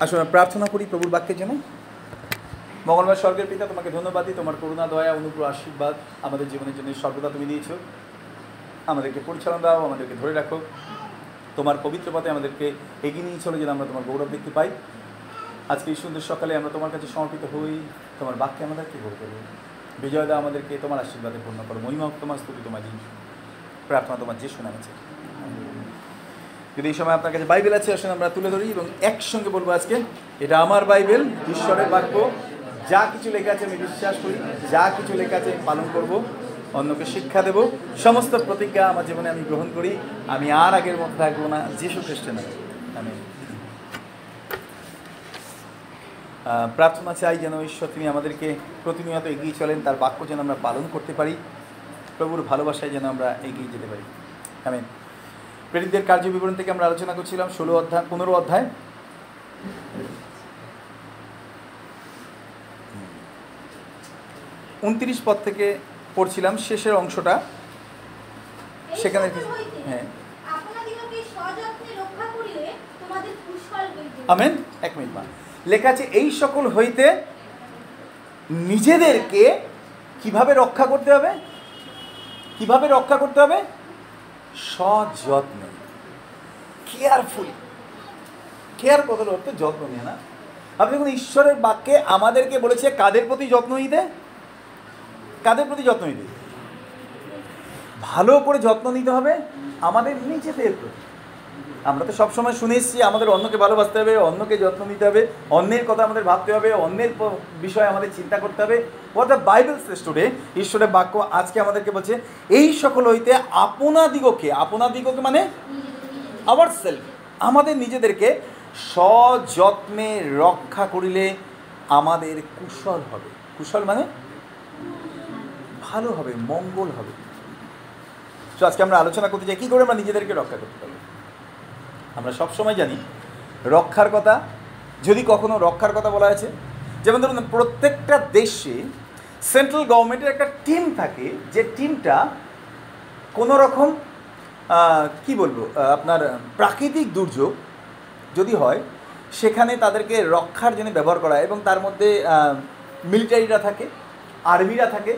আসলে প্রার্থনা করি প্রভুর বাক্যের জন্য। মঙ্গলবার স্বর্গের পিতা, তোমাকে ধন্যবাদ দিই। তোমার করুণা, দয়া, অনুগ্রহ, আশীর্বাদ আমাদের জীবনের জন্য সর্বদা তুমি দিয়েছ। আমাদেরকে পরিচালনা দাও, আমাদেরকে ধরে রাখো। তোমার পবিত্র পথে আমাদেরকে এগিয়ে নিয়ে চলো যেন আমরা তোমার গৌরব দেখতে পাই। আজকে এই সুন্দর সকালে আমরা তোমার কাছে সমর্পিত হই। তোমার বাক্যে আমাদেরকে গৌরব করব বিজয় দাও আমাদেরকে, তোমার আশীর্বাদে পূর্ণ করো। মহিমা তোমার স্তুতি তোমার জিনিস প্রার্থনা তোমার যে শোনা গেছে যদি এই সময় আপনার কাছে বাইবেল আছে আসলে আমরা তুলে ধরি এবং একসঙ্গে বলব আজকে, এটা আমার বাইবেল, ঈশ্বরের বাক্য। যা কিছু লেখা আছে আমি বিশ্বাস করি, যা কিছু লেখা আছে আমি পালন করব, অন্যকে শিক্ষা দেব। সমস্ত প্রতিজ্ঞা আমার জীবনে আমি গ্রহণ করি, আমি আর আগের মধ্যে থাকব না, যিশু খ্রিস্টের নামে। আমি প্রার্থনা চাই যেন ঈশ্বর, তিনি আমাদেরকে প্রতিনিয়ত এগিয়ে চলেন, তার বাক্য যেন আমরা পালন করতে পারি, প্রভুর ভালোবাসায় যেন আমরা এগিয়ে যেতে পারি। আমিন। প্রেরিতদের কার্য বিবরণ থেকে আমরা আলোচনা করছিলাম ষোলো অধ্যায় পনেরো অধ্যায়। উনত্রিশ পদ থেকে পড়ছিলাম শেষের অংশটা। সেখানে হ্যাঁ। আমেন। এক মিনিট মা লেখা আছে এই সকল হইতে নিজেদেরকে কীভাবে রক্ষা করতে হবে? কীভাবে রক্ষা করতে হবে? সযত্নে। কেয়ারফুলি কেয়ার কথার অর্থ যত্ন নিয়ে না। আপনি দেখুন ঈশ্বরের বাক্যে আমাদেরকে বলেছে, কাদের প্রতি যত্ন নিতে? কাদের প্রতি যত্ন নিতে? ভালো করে যত্ন নিতে হবে আমাদের নিজেদের প্রতি। আমরা তো সবসময় শুনে এসেছি, আমাদের অন্যকে ভালোবাসতে হবে, অন্যকে যত্ন নিতে হবে, অন্যের কথা আমাদের ভাবতে হবে, অন্যের বিষয়ে আমাদের চিন্তা করতে হবে। What the Bible says today ঈশ্বরের বাক্য আজকে আমাদেরকে বলছে, এই সকল হইতে আপনা দিগকে আপনা দিগকে মানে আওয়ার সেলফ আমাদের নিজেদেরকে সযত্নে রক্ষা করিলে আমাদের কুশল হবে। কুশল মানে ভালো হবে, মঙ্গল হবে। তো আজকে আমরা আলোচনা করতে চাই কী করে আমরা নিজেদেরকে রক্ষা করতে পারব আমরা সবসময় জানি, রক্ষার কথা, যদি কখনো রক্ষার কথা বলা আছে যেমন ধরুন প্রত্যেকটা দেশে সেন্ট্রাল গভর্নমেন্টের একটা টিম থাকে, যে টিমটা কোনো রকম কি বলব আপনার প্রাকৃতিক দুর্যোগ যদি হয়, সেখানে তাদেরকে রক্ষার জন্য ব্যবহার করা এবং তার মধ্যে মিলিটারিরা থাকে আর্মিরা থাকে।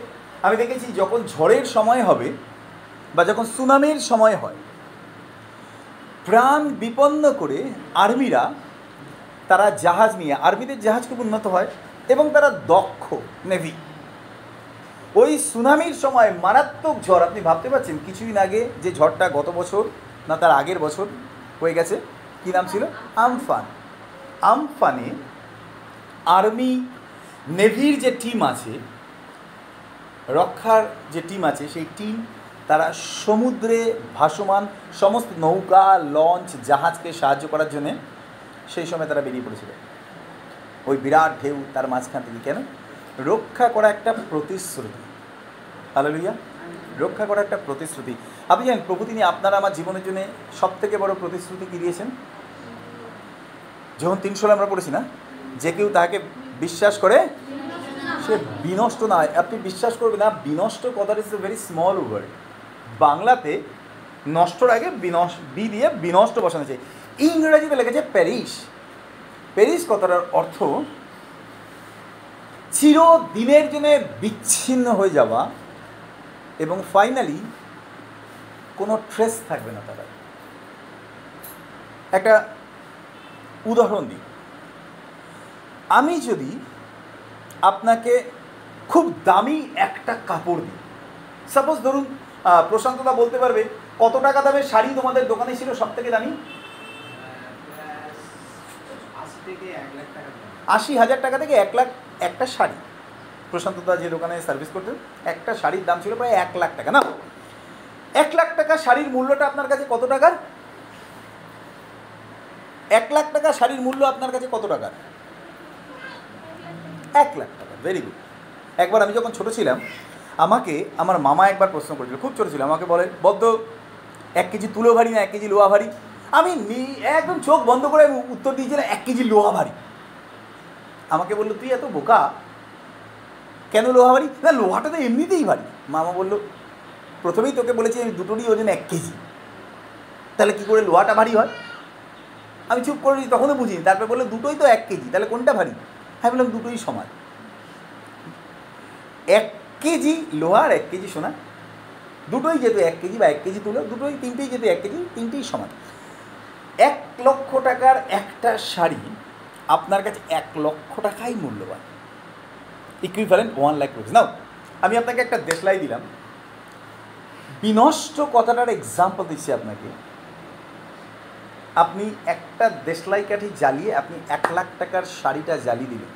আমি দেখেছি যখন ঝড়ের সময় হবে বা যখন সুনামির সময় হয় প্রাণ বিপন্ন করে আর্মিরা তারা জাহাজ নিয়ে, আর্মিদের জাহাজ খুব উন্নত হয় এবং তারা দক্ষ নেভি। ওই সুনামির সময় মারাত্মক ঝড়, আপনি ভাবতে পারছেন, কিছুদিন আগে যে ঝড়টা গত বছর না তার আগের বছর হয়ে গেছে, কী নাম ছিল? আমফান। আমফানে আর্মি নেভির যে টিম আছে, রক্ষার যে টিম আছে, সেই টিম তারা সমুদ্রে ভাসমান সমস্ত নৌকা, লঞ্চ, জাহাজকে সাহায্য করার জন্যে সেই সময় তারা বেরিয়ে পড়েছিল। ওই বিরাট ঢেউ তার মাঝখান থেকে, কেন? রক্ষা করা একটা প্রতিশ্রুতি। লইয়া রক্ষা করা একটা প্রতিশ্রুতি। আপনি জানেন, প্রভু তিনি আপনারা আমার জীবনের জন্য সব থেকে বড় প্রতিশ্রুতি কী দিয়েছেন? যখন তিনশো আমরা পড়েছি না, যে কেউ তাকে বিশ্বাস করে, সে বিনষ্ট না আপনি বিশ্বাস করবেন না, বিনষ্ট কথাটা is a very small word বাংলাতে নষ্টর আগে বিনশ, বি দিয়ে বিনষ্ট বসানো চাই ইংরেজিতে লেগেছে প্যারিস। প্যারিস কথাটার অর্থ চিরদিনের জন্য বিচ্ছিন্ন হয়ে যাওয়া এবং ফাইনালি কোনো ট্রেস থাকবে না তারা একটা উদাহরণ দিই। আমি যদি আপনাকে খুব দামি একটা কাপড় দিই সাপোজ ধরুন প্রশান্তদা বলতে পারবে, কত টাকা দামের শাড়ি তোমাদের দোকানে ছিল সব থেকে দামি? আশি হাজার টাকা থেকে এক লাখ, একটা শাড়ি। প্রশান্তদা যে দোকানে সার্ভিস করতেন, একটা শাড়ির দাম ছিল প্রায় এক লাখ টাকা, না? এক লাখ টাকা শাড়ির মূল্যটা আপনার কাছে কত টাকার? এক লাখ টাকা শাড়ির মূল্য আপনার কাছে কত টাকার? এক লাখ টাকা ভেরি গুড একবার আমি যখন ছোট ছিলাম আমাকে আমার মামা একবার প্রশ্ন করেছিল, খুব ছোটো ছিল, আমাকে বলে বদ্ধ এক কেজি তুলো ভারী না এক কেজি লোহা ভারী? আমি একদম চোখ বন্ধ করে উত্তর দিয়েছিলাম এক কেজি লোহা ভারী। আমাকে বলল, তুই এত বোকা? কেন লোহা ভারী? না, লোহাটা তো এমনিতেই ভারী। মামা বলল, প্রথমেই তোকে বলেছি আমি দুটোরই ওজন এক কেজি। তাহলে কী করে লোহাটা ভারী হয়? আমি চুপ করে তখনও বুঝিনি। তারপরে বলল, দুটোই তো এক কেজি, তাহলে কোনটা ভারী? আমি বললাম, দুটোই সমান। এক কেজি লোহা আর এক কেজি সোনা, দুটোই যেহেতু এক কেজি বা এক কেজি তুলো, দুটোই, তিনটেই যেহেতু এক কেজি, তিনটেই সমান। এক লক্ষ টাকার একটা শাড়ি আপনার কাছে এক লক্ষ টাকাই মূল্যবান। Equivalent one lakh rupees now আমি আপনাকে একটা দেশলাই দিলাম। বিনষ্ট কথাটার এক্সাম্পল দিচ্ছি আপনাকে। আপনি একটা দেশলাই কাঠি জ্বালিয়ে আপনি এক লাখ টাকার শাড়িটা জ্বালিয়ে দিলেন।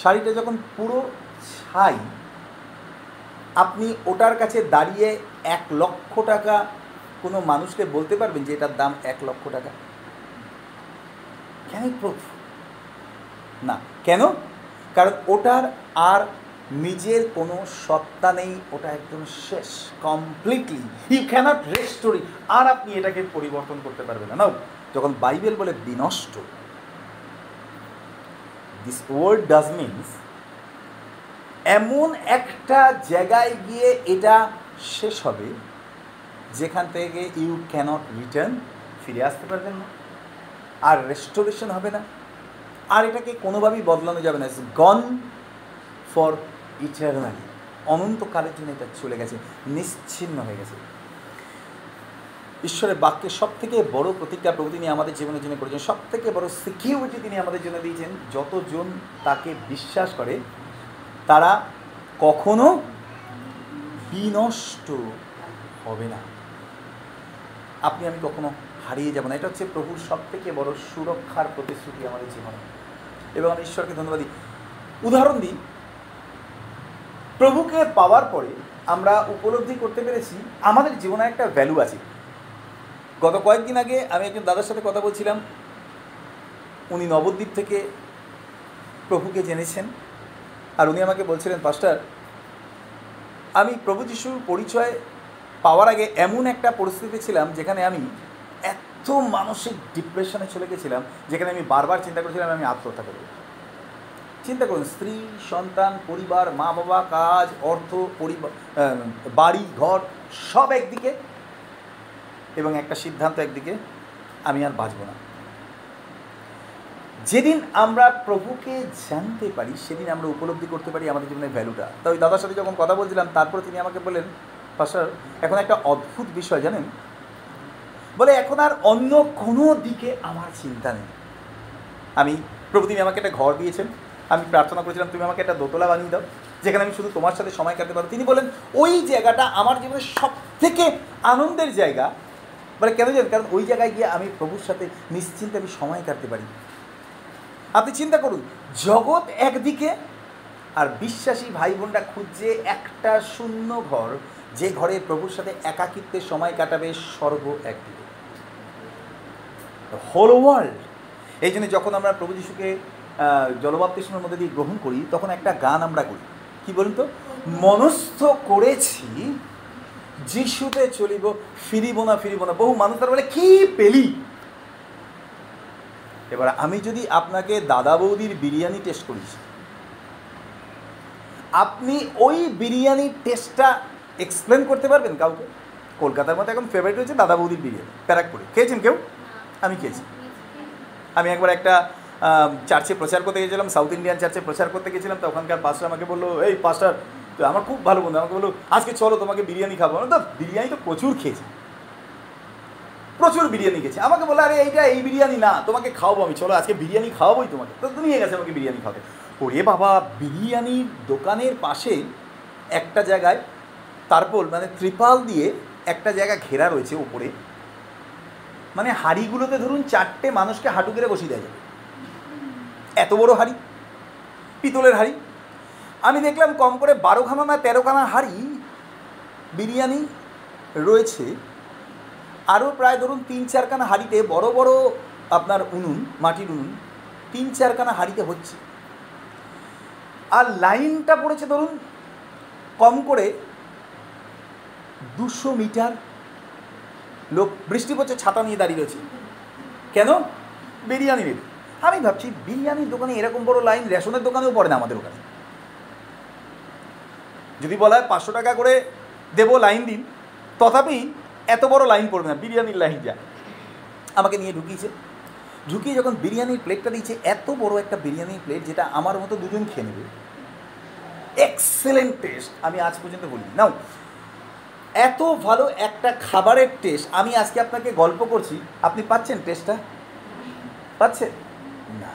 শাড়িটা যখন পুরো ছাই, আপনি ওটার কাছে দাঁড়িয়ে এক লক্ষ টাকা কোনো মানুষকে বলতে পারবেন যে এটার দাম এক লক্ষ টাকা? কেন প্রুফ না, কেন? কারণ ওটার আর নিজের কোনো সত্তা নেই, ওটা একদম শেষ কমপ্লিটলি ইউ ক্যানট রেস্টোরি আর আপনি এটাকে পরিবর্তন করতে পারবেন না। যখন বাইবেল বলে বিনষ্ট দিস ওয়ার্ড ডাজ মিনস এমন একটা জায়গায় গিয়ে এটা শেষ হবে, যেখান থেকে ইউ ক্যানট রিটার্ন ফিরে আসতে পারবেন না। আর রেস্টোরেশন হবে না। আর এটাকে কোনোভাবেই বদলানো যাবে না। গন ফর ইটারনালি অনন্তকালের জন্য এটা চলে গেছে, নিশ্চিন্ন হয়ে গেছে। ঈশ্বরের বাক্যের সব থেকে বড় প্রতিজ্ঞা প্রভু তিনি আমাদের জীবনের জন্য করেছেন সব থেকে বড় সিকিউরিটি তিনি আমাদের জন্য দিয়েছেন। যতজন তাকে বিশ্বাস করে তারা কখনো বিনষ্ট হবে না। আপনি, আমি কখনো হারিয়ে যাব না। এটা হচ্ছে প্রভুর সব থেকে বড় সুরক্ষার প্রতিশ্রুতি আমাদের জীবনে। এবং আমি ঈশ্বরকে ধন্যবাদ দিই। উদাহরণ দিই, প্রভুকে পাওয়ার পরে আমরা উপলব্ধি করতে পেরেছি, আমাদের জীবনে একটা ভ্যালু আছে। গত কয়েকদিন আগে আমি একজন দাদার সাথে কথা বলছিলাম। উনি নবদ্বীপ থেকে প্রভুকে জেনেছেন। আর উনি আমাকে বলছিলেন, পাস্টার, আমি প্রভু যিশুর পরিচয় পাওয়ার আগে এমন একটা পরিস্থিতি ছিলাম যেখানে আমি এত মানসিক ডিপ্রেশনে চলে গেছিলাম, যেখানে আমি বারবার চিন্তা করেছিলাম আমি আত্মহত্যা করব। চিন্তা করুন, স্ত্রী, সন্তান, পরিবার মা বাবা কাজ, অর্থ, পরিবার বাড়ি, ঘর, সব একদিকে এবং একটা সিদ্ধান্ত একদিকে আমি আর বাঁচব না। যেদিন আমরা প্রভুকে জানতে পারি, সেদিন আমরা উপলব্ধি করতে পারি আমাদের জীবনের ভ্যালুটা। তো ওই দাদার সাথে যখন কথা বলছিলাম, তারপর তিনি আমাকে বললেন, পাশার, এখন একটা অদ্ভুত বিষয় জানেন? বলে, এখন আর অন্য কোনো দিকে আমার চিন্তা নেই। আমি, প্রভু তিনি আমাকে একটা ঘর দিয়েছেন। আমি প্রার্থনা করেছিলাম, তুমি আমাকে একটা দোতলা বানিয়ে দাও, যেখানে আমি শুধু তোমার সাথে সময় কাটাতে পারব। তিনি বলেন ওই জায়গাটা আমার জীবনের সব থেকে আনন্দের জায়গা। বলে, কেন জানেন? কারণ ওই জায়গায় গিয়ে আমি প্রভুর সাথে নিশ্চিন্তে আমি সময় কাটতে পারি। আপনি চিন্তা করুন, জগৎ একদিকে আর বিশ্বাসী ভাই বোনরা খুঁজছে একটা শূন্য ঘর, যে ঘরে প্রভুর সাথে একাকিত্বের সময় কাটাবে স্বর্গ একদিকে। হোল ওয়ার্ল্ড এই জন্য যখন আমরা প্রভু যিশুকে জলবাপ্তিষ্মের মধ্যে দিয়ে গ্রহণ করি, তখন একটা গান আমরা করি। কি বলুন তো? মনস্থ করেছি, যিশুতে চলিব, ফিরিব না ফিরিব না। বহু মানুষ তার বলে, কি পেলি? এবার আমি যদি আপনাকে দাদা বৌদির বিরিয়ানি টেস্ট করিছি আপনি ওই বিরিয়ানির টেস্টটা এক্সপ্লেন করতে পারবেন কাউকে? কলকাতার মধ্যে এখন ফেভারিট হচ্ছে দাদা বৌদির বিরিয়ানি, প্যারাকপুরে। খেয়েছেন কেউ? আমি খেয়েছি। আমি একবার একটা চার্চে প্রচার করতে গেছিলাম সাউথ ইন্ডিয়ান চার্চে প্রচার করতে গেছিলাম, তো ওখানকার পাস্টার আমাকে বলল, এই পাস্টার তো আমার খুব ভালো বন্ধু। আমাকে বলল, আজকে চলো তোমাকে বিরিয়ানি খাব। তো বিরিয়ানি তো প্রচুর খেয়েছি। প্রচুর বিরিয়ানি গেছে আমাকে বলে, আরে, এইটা এই বিরিয়ানি না, তোমাকে খাওয়াবো আমি, চলো আজকে বিরিয়ানি খাওয়াবোই তোমাকে। তো তুমি গেছে আমাকে বিরিয়ানি খাওয়াতে ওরে বাবা, বিরিয়ানির দোকানের পাশে একটা জায়গায় তারপর মানে ত্রিপাল দিয়ে একটা জায়গা ঘেরা রয়েছে উপরে। মানে হাড়িগুলোতে ধরুন চারটে মানুষকে হাঁটু কেড়ে বসিয়ে দেওয়া যাবে। এত বড় হাড়ি, পিতলের হাড়ি। আমি দেখলাম কম করে বারো বারোখানা না তেরোখানা হাড়ি বিরিয়ানি রয়েছে। আরও প্রায় ধরুন তিন চারখানা হাঁড়িতে বড় বড় আপনার উনুন, মাটির উনুন, তিন চারখানা হাঁড়িতে হচ্ছে। আর লাইনটা পড়েছে ধরুন কম করে দুশো মিটার। লোক বৃষ্টি পড়ছে, ছাতা নিয়ে দাঁড়িয়ে রয়েছে। কেন? বিরিয়ানি নেবে আমি ভাবছি, বিরিয়ানির দোকানে এরকম বড় লাইন রেশনের দোকানেও পড়ে না আমাদের ওখানে। যদি বলা হয় পাঁচশো টাকা করে দেবো লাইন দিন, তথাপি এত বড় লাইন পড়বে না, বিরিয়ানির লাইন যা। আমাকে নিয়ে ঢুকিয়েছে। ঢুকিয়ে যখন বিরিয়ানির প্লেটটা দিয়েছে, এত বড় একটা বিরিয়ানির প্লেট যেটা আমার মতো দুজন খেয়ে নেবে। এক্সেলেন্ট টেস্ট আমি আজ পর্যন্ত বলিনি। নাও এত ভালো একটা খাবারের টেস্ট আমি আজকে আপনাকে গল্প করছি। আপনি পাচ্ছেন টেস্টটা পাচ্ছেন? না।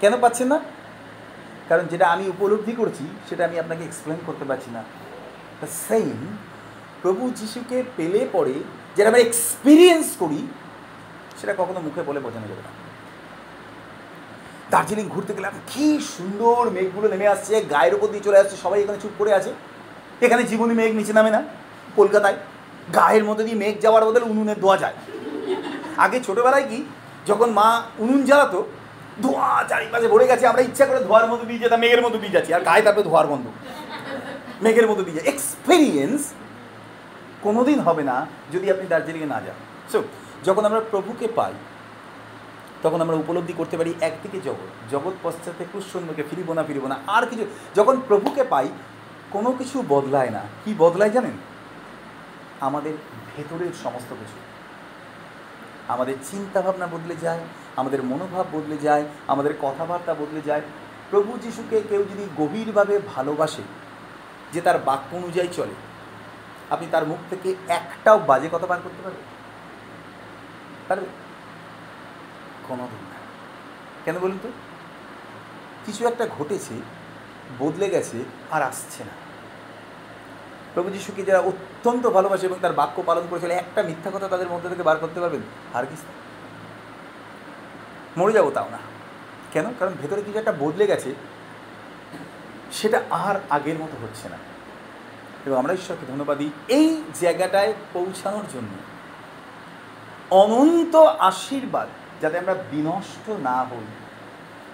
কেন পাচ্ছেন না? কারণ যেটা আমি উপলব্ধি করছি, সেটা আমি আপনাকে এক্সপ্লেন করতে পারছি না। সেম প্রভু যিশুকে পেলে পরে যেটা আমরা এক্সপিরিয়েন্স করি, সেটা কখনো মুখে বলে বোঝানো যাবে না। দার্জিলিং ঘুরতে গেলাম, কি সুন্দর মেঘগুলো নেমে আসছে, গায়ের ওপর দিয়ে চলে আসছে, সবাই এখানে চুপ করে আছে। এখানে জীবনী মেঘ নিচে নামে না, কলকাতায়। গায়ের মধ্যে দিয়ে মেঘ যাওয়ার বদলে উনুনে ধোয়া যায়। আগে ছোটোবেলায় কি, যখন মা উনুন জ্বালাতো, ধোঁয়া চারিপাশে ভরে গেছে, আমরা ইচ্ছা করে ধোয়ার মধ্যে দিয়ে যেতাম, মেঘের মধ্যে দিয়ে যাচ্ছি, আর গায়ে তারপরে ধোয়ার বন্ধ মেঘের মধ্যে দিয়ে যায়। এক্সপিরিয়েন্স কোনোদিন হবে না যদি আপনি দার্জিলিংয়ে না যান। সো যখন আমরা প্রভুকে পাই, তখন আমরা উপলব্ধি করতে পারি একদিকে জগৎ। জগৎ পশ্চাতে কুশন্যকে ফিরিব না ফিরিব না। আর কিছু যখন প্রভুকে পাই, কোনো কিছু বদলায় না। কি বদলায় জানেন? আমাদের ভেতরের সমস্ত কিছু। আমাদের চিন্তাভাবনা বদলে যায়, আমাদের মনোভাব বদলে যায়, আমাদের কথাবার্তা বদলে যায়। প্রভু যিশুকে কেউ যদি গভীরভাবে ভালোবাসে, যে তার বাক্য অনুযায়ী চলে আপনি তার মুখ থেকে একটাও বাজে কথা বার করতে পারবেন? পারবে কোনোদিন না। কেন বলুন তো? কিছু একটা ঘটেছে, বদলে গেছে আর আসছে না। প্রভু যিশুকে যারা অত্যন্ত ভালোবাসে এবং তার বাক্য পালন করেছিল একটা মিথ্যা কথা তাদের মধ্যে থেকে বার করতে পারবেন? আর কি মরে যাব তাও না। কেন? কারণ ভেতরে কিছু একটা বদলে গেছে, সেটা আর আগের মতো হচ্ছে না। এবং আমরা ঈশ্বরকে ধন্যবাদ দিই এই জায়গাটায় পৌঁছানোর জন্য। অনন্ত আশীর্বাদ যাতে আমরা বিনষ্ট না হই।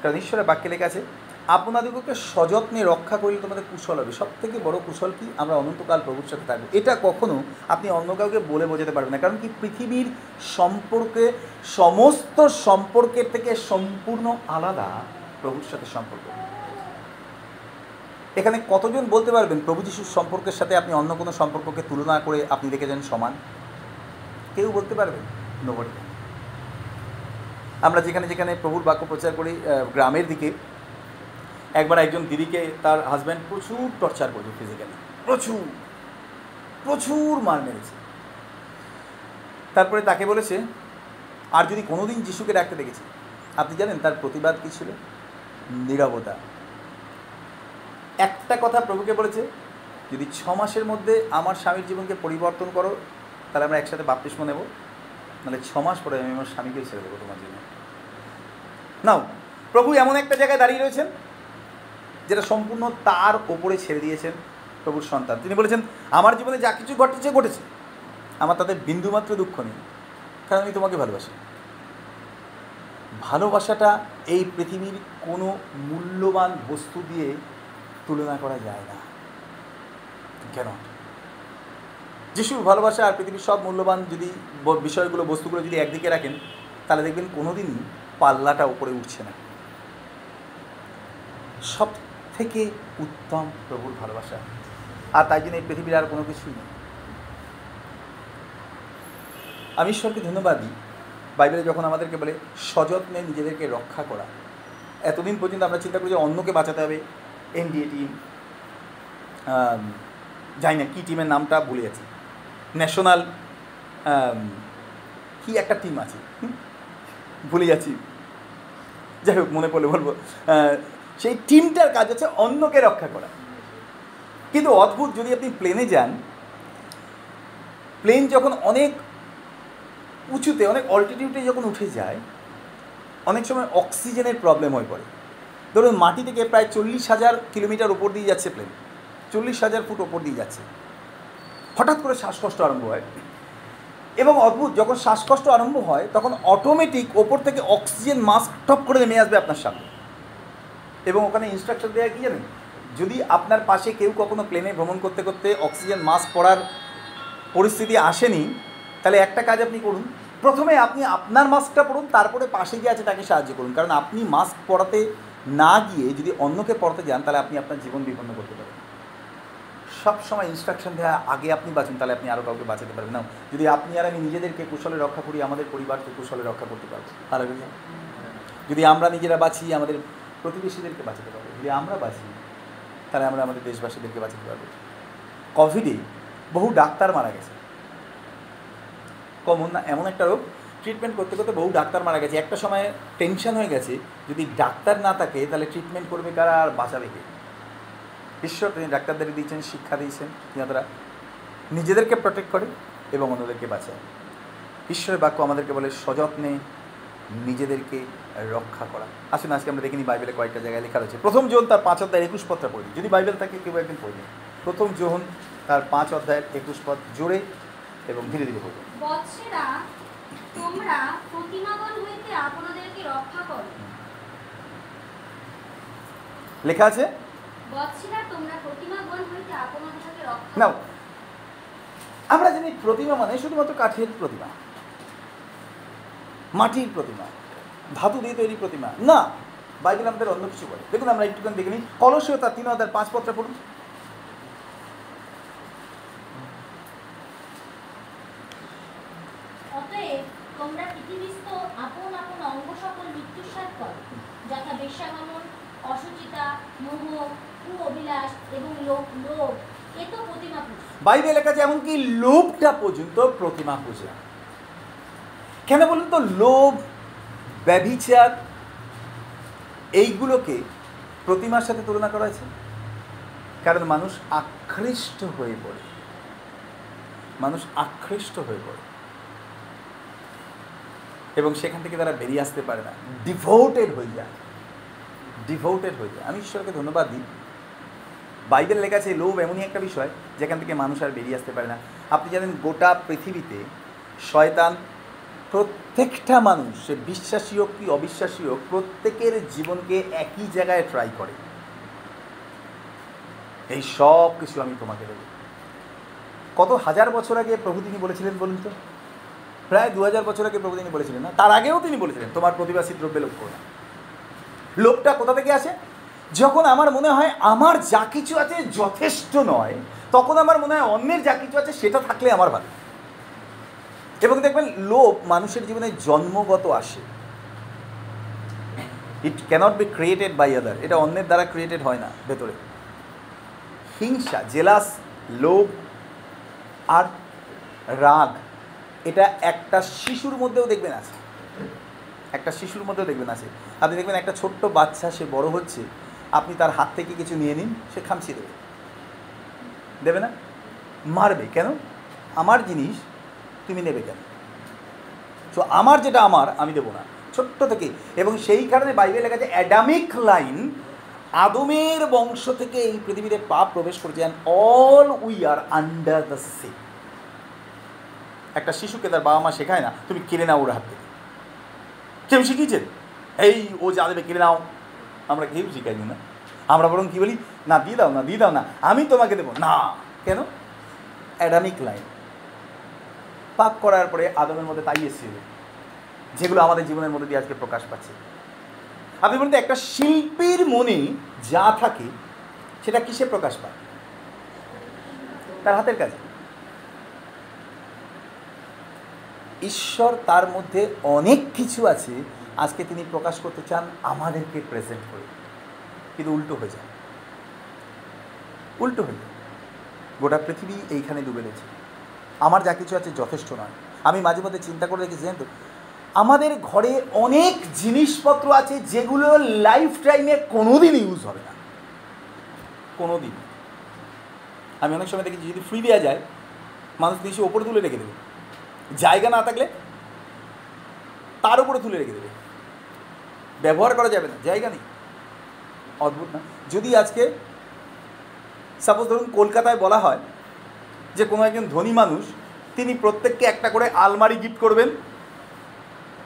কারণ ঈশ্বরের বাক্যে লেখা আছে, আপনাদিগকে সযত্নে রক্ষা করলে তোমাদের কুশল হবে। সব থেকে বড় কুশল কি? আমরা অনন্তকাল প্রভুর সাথে থাকব। এটা কখনো আপনি অন্য কাউকে বলে বোঝাতে পারবেন না। কারণ কি? পৃথিবীর সম্পর্কে, সমস্ত সম্পর্কের থেকে সম্পূর্ণ আলাদা প্রভুর সাথে সম্পর্ক। এখানে কতজন বলতে পারবেন প্রভু যিশুর সম্পর্কের সাথে আপনি অন্য কোনো সম্পর্ককে তুলনা করে আপনি দেখেছেন সমান? কেউ বলতে পারবেন নোবডি আমরা যেখানে যেখানে প্রভুর বাক্য প্রচার করি গ্রামের দিকে, একবার একজন দিদিকে তার হাজব্যান্ড প্রচুর টর্চার করছে ফিজিক্যালি প্রচুর। প্রচুর মার মেরেছে। তারপরে তাকে বলেছে, আর যদি কোনোদিন যিশুকে ডাকতে দেখেছি, আপনি জানেন তার প্রতিবাদ কী ছিল? নীরবতা। একটা কথা প্রভুকে বলেছে, যদি ছ মাসের মধ্যে আমার স্বামীর জীবনকে পরিবর্তন করো, তাহলে আমরা একসাথে বাপ্তিস্ম নেব। নাহলে ছ মাস পরে আমি আমার স্বামীকে ছেড়ে দেবো তোমার জন্য। নাও, প্রভু এমন একটা জায়গায় দাঁড়িয়ে রয়েছেন, যেটা সম্পূর্ণ তার ওপরে ছেড়ে দিয়েছেন প্রভুর সন্তান। তিনি বলেছেন, আমার জীবনে যা কিছু ঘটেছে ঘটেছে। আমার তাতে বিন্দুমাত্র দুঃখ নেই, কারণ আমি তোমাকে ভালোবাসি। ভালোবাসাটা এই পৃথিবীর কোনো মূল্যবান বস্তু দিয়ে তুলনা করা যায় না। কেন? যিশুর ভালোবাসা আর পৃথিবীর সব মূল্যবান যদি বিষয়গুলো, বস্তুগুলো যদি একদিকে রাখেন, তাহলে দেখবেন কোনোদিনই পাল্লাটা উপরে উঠছে না। সব থেকে উত্তম প্রভুর ভালোবাসা। আর তাই জন্য এই পৃথিবীর আর কোনো কিছুই নেই। আমি ঈশ্বরকে ধন্যবাদ দিই। বাইবেলে যখন আমাদেরকে বলে, সযত্নে নিজেদেরকে রক্ষা করা, এতদিন পর্যন্ত আমরা চিন্তা করি যে অন্যকে বাঁচাতে হবে এনডিএ টিম যাই না কী টিমের নামটা ভুলে যাচ্ছি ন্যাশনাল কি একটা টিম আছে? ভুলে যাচ্ছি যাই হোক, মনে পড়লে বলব। সেই টিমটার কাজ হচ্ছে অন্যকে রক্ষা করা। কিন্তু অদ্ভুত, যদি আপনি প্লেনে যান প্লেন যখন অনেক উঁচুতে, অনেক অল্টিটিউডে যখন উঠে যায়, অনেক সময় অক্সিজেনের প্রবলেম হয়ে পড়ে। ধরুন, মাটি থেকে প্রায় চল্লিশ হাজার কিলোমিটার উপর দিয়ে যাচ্ছে প্লেন চল্লিশ হাজার ফুট ওপর দিয়ে যাচ্ছে। হঠাৎ করে শ্বাসকষ্ট আরম্ভ হয়। এবং অদ্ভুত, যখন শ্বাসকষ্ট আরম্ভ হয়, তখন অটোমেটিক ওপর থেকে অক্সিজেন মাস্ক টপ করে নেমে আসবে আপনার সামনে। এবং ওখানে ইনস্ট্রাকশন দেওয়া কি জানেন? যদি আপনার পাশে কেউ কখনো প্লেনে ভ্রমণ করতে করতে অক্সিজেন মাস্ক পরার পরিস্থিতি আসেনি, তাহলে একটা কাজ আপনি করুন। প্রথমে আপনি আপনার মাস্কটা পরুন, তারপরে পাশে যে আছে তাকে সাহায্য করুন। কারণ আপনি মাস্ক পরাতে না গিয়ে যদি অন্যকে পড়াতে যান তাহলে আপনি আপনার জীবন বিপন্ন করতে পারেন সব সময় ইনস্ট্রাকশন দেওয়া আগে আপনি বাঁচুন তাহলে আপনি আরও কাউকে বাঁচাতে পারবেন। না যদি আপনি আর আমি নিজেদেরকে কুশলে রক্ষা করি আমাদের পরিবারকে কুশলে রক্ষা করতে পারব। আর যদি আমরা নিজেরা বাঁচি আমাদের প্রতিবেশীদেরকে বাঁচাতে পারব। যদি আমরা বাঁচি তাহলে আমরা আমাদের দেশবাসীদেরকে বাঁচাতে পারব। কোভিডে বহু ডাক্তার মারা গেছে। কমন না এমন একটা রোগ ট্রিটমেন্ট করতে করতে বহু ডাক্তার মারা গেছে। একটা সময় টেনশন হয়ে গেছে, যদি ডাক্তার না থাকে, তাহলে ট্রিটমেন্ট করবে কারা আর বাঁচাবে কে? ঈশ্বর তিনি ডাক্তারদের দিয়েছেন, শিক্ষা দিয়েছেন যারা নিজেদেরকে প্রোটেক্ট করে এবং অন্যদেরকে বাঁচায় ঈশ্বরের বাক্য আমাদেরকে বলে, সযত্নে নিজেদেরকে রক্ষা করা। আসুন, আজকে আমরা দেখিনি বাইবেলে কয়েকটা জায়গায় লেখা রয়েছে। প্রথম জোহন তার পাঁচ অধ্যায়ের একুশ পদটা পড়ি। যদি বাইবেল থাকে, কেউ একদিন পড়ি প্রথম জোহন তার পাঁচ অধ্যায়ের একুশ পদ জোরে এবং ধীরে ধীরে পড়বে। তোমরা প্রতিমাগণ হইতে আপনাদেরকে রক্ষা করো। লেখা আছে? বৎসেরা তোমরা প্রতিমাগণ হইতে আপনাদেরকে রক্ষা নাও। আমরা জানি প্রতিমা মানে শুধুমাত্র কাঠের প্রতিমা। মাটির প্রতিমা ধাতু দিয়ে তৈরি প্রতিমা। না বাইবেল আমাদের অন্য কিছু বলে। দেখুন আমরা একটুখানি দেখে নিই। কলসীয় তার তিন হাজার পাঁচ পত্র পড়ুন অতএব তোমরা পৃথিবীস্থ আপন আপন অঙ্গ সকল মৃত্যুসাত করো যথা বেশ্যাগমন অসুচিতা মোহ কুঅভিলাষ এবং লোভ লোভ, এ আছে এমনকি লোভটা পর্যন্ত প্রতিমা পূজা। কেন বলুন তো, লোভ, ব্যভিচার, এইগুলোকে প্রতিমার সাথে তুলনা করা হয়েছে? কারণ মানুষ আকৃষ্ট হয়ে পড়ে। মানুষ আকৃষ্ট হয়ে পড়ে। এবং সেখান থেকে তারা বেরিয়ে আসতে পারে না। ডিভোটেড হয়ে যায়। ডিভোটেড হয়ে যায়। আমি ঈশ্বরকে ধন্যবাদ দিই। বাইবেল লেখা আছে, লোভ এমনই একটা বিষয়, যেখান থেকে মানুষ আর বেরিয়ে আসতে পারে না। আপনি জানেন, গোটা পৃথিবীতে শয়তান প্রত্যেকটা মানুষ, সে বিশ্বাসী হোক কি অবিশ্বাসী হোক, প্রত্যেকের জীবনকে একই জায়গায় ট্রাই করে। এই সব কিছু আমি তোমাকে দেবো। কত হাজার বছর আগে প্রভু তিনি বলেছিলেন বলুন তো? প্রায় দু হাজার বছর আগে প্রভু তিনি বলেছিলেন না? তার আগেও তিনি বলেছিলেন, তোমার প্রতিবাসী দ্রব্যে লোভ করো না। লোভটা কোথা থেকে আসে? যখন আমার মনে হয় আমার যা কিছু আছে যথেষ্ট নয়, তখন আমার মনে হয় অন্যের যা কিছু আছে সেটা থাকলে আমার ভালো। এবং দেখবেন, লোভ মানুষের জীবনে জন্মগত আসে। It cannot be created by other এটা অন্যের দ্বারা ক্রিয়েটেড হয় না, ভেতরে। হিংসা জেলাস লোভ আর রাগ, এটা একটা শিশুর মধ্যেও দেখবেন আছে। একটা শিশুর মধ্যেও দেখবেন আছে। আপনি দেখবেন একটা ছোট্ট বাচ্চা, সে বড় হচ্ছে আপনি তার হাত থেকে কিছু নিয়ে নিন, সে খামছিয়ে দেবে। দেবে না? মারবে। কেন? আমার জিনিস তুমি নেবে কেন? তো আমার যেটা আমার, আমি দেবো না। ছোট্ট থেকে। এবং সেই কারণে বাইবেল লেখা আছে, অ্যাডামিক লাইন আদমের বংশ থেকে এই পৃথিবীতে পাপ প্রবেশ করেছে and all we are under the sin একটা শিশুকে তার বাবা মা শেখায় না, তুমি কিনে নাও ওর হাত থেকে। কেউ শিখিয়েছেন এই ও যা দেবে কিনে নাও। আমরা কেউ শিখাইনি না। আমরা বরং কী বলি, না, দিয়ে দাও না, দিয়ে দাও না, আমি তোমাকে দেবো। না। কেন? Adamic line. পাপ করার পরে আদমের মধ্যে তাই এসেছিল যেগুলো আমাদের জীবনের মধ্যে দিয়ে আজকে প্রকাশ পাচ্ছে। আপনি বলতে একটা শিল্পীর মনে যা থাকে, সেটা কিসে প্রকাশ পায়? তার হাতের কাজে। ঈশ্বর তার মধ্যে অনেক কিছু আছে আজকে তিনি প্রকাশ করতে চান, আমাদেরকে প্রেজেন্ট করে কিন্তু উল্টো হয়ে যায়। উল্টো হয়ে যায়। গোটা পৃথিবী এইখানে ডুবে রয়েছে। আমার যা কিছু আছে যথেষ্ট নয়। আমি মাঝে মধ্যে চিন্তা করে রেখেছি জানেন তো, আমাদের ঘরে অনেক জিনিসপত্র আছে যেগুলো লাইফ টাইমে কোনোদিন ইউজ হবে না। কোনো দিন আমি অনেক সময় দেখেছি, যদি ফ্রি দেওয়া যায়, মানুষ নিচে ওপরে তুলে রেখে দেবে। জায়গা না থাকলে তার উপরে তুলে রেখে দেবে। ব্যবহার করা যাবে না, জায়গা নেই। অদ্ভুত না? যদি আজকে সাপোজ ধরুন কলকাতায় বলা হয় যে কোনো একজন ধনী মানুষ, তিনি প্রত্যেককে একটা করে আলমারি গিফট করবেন,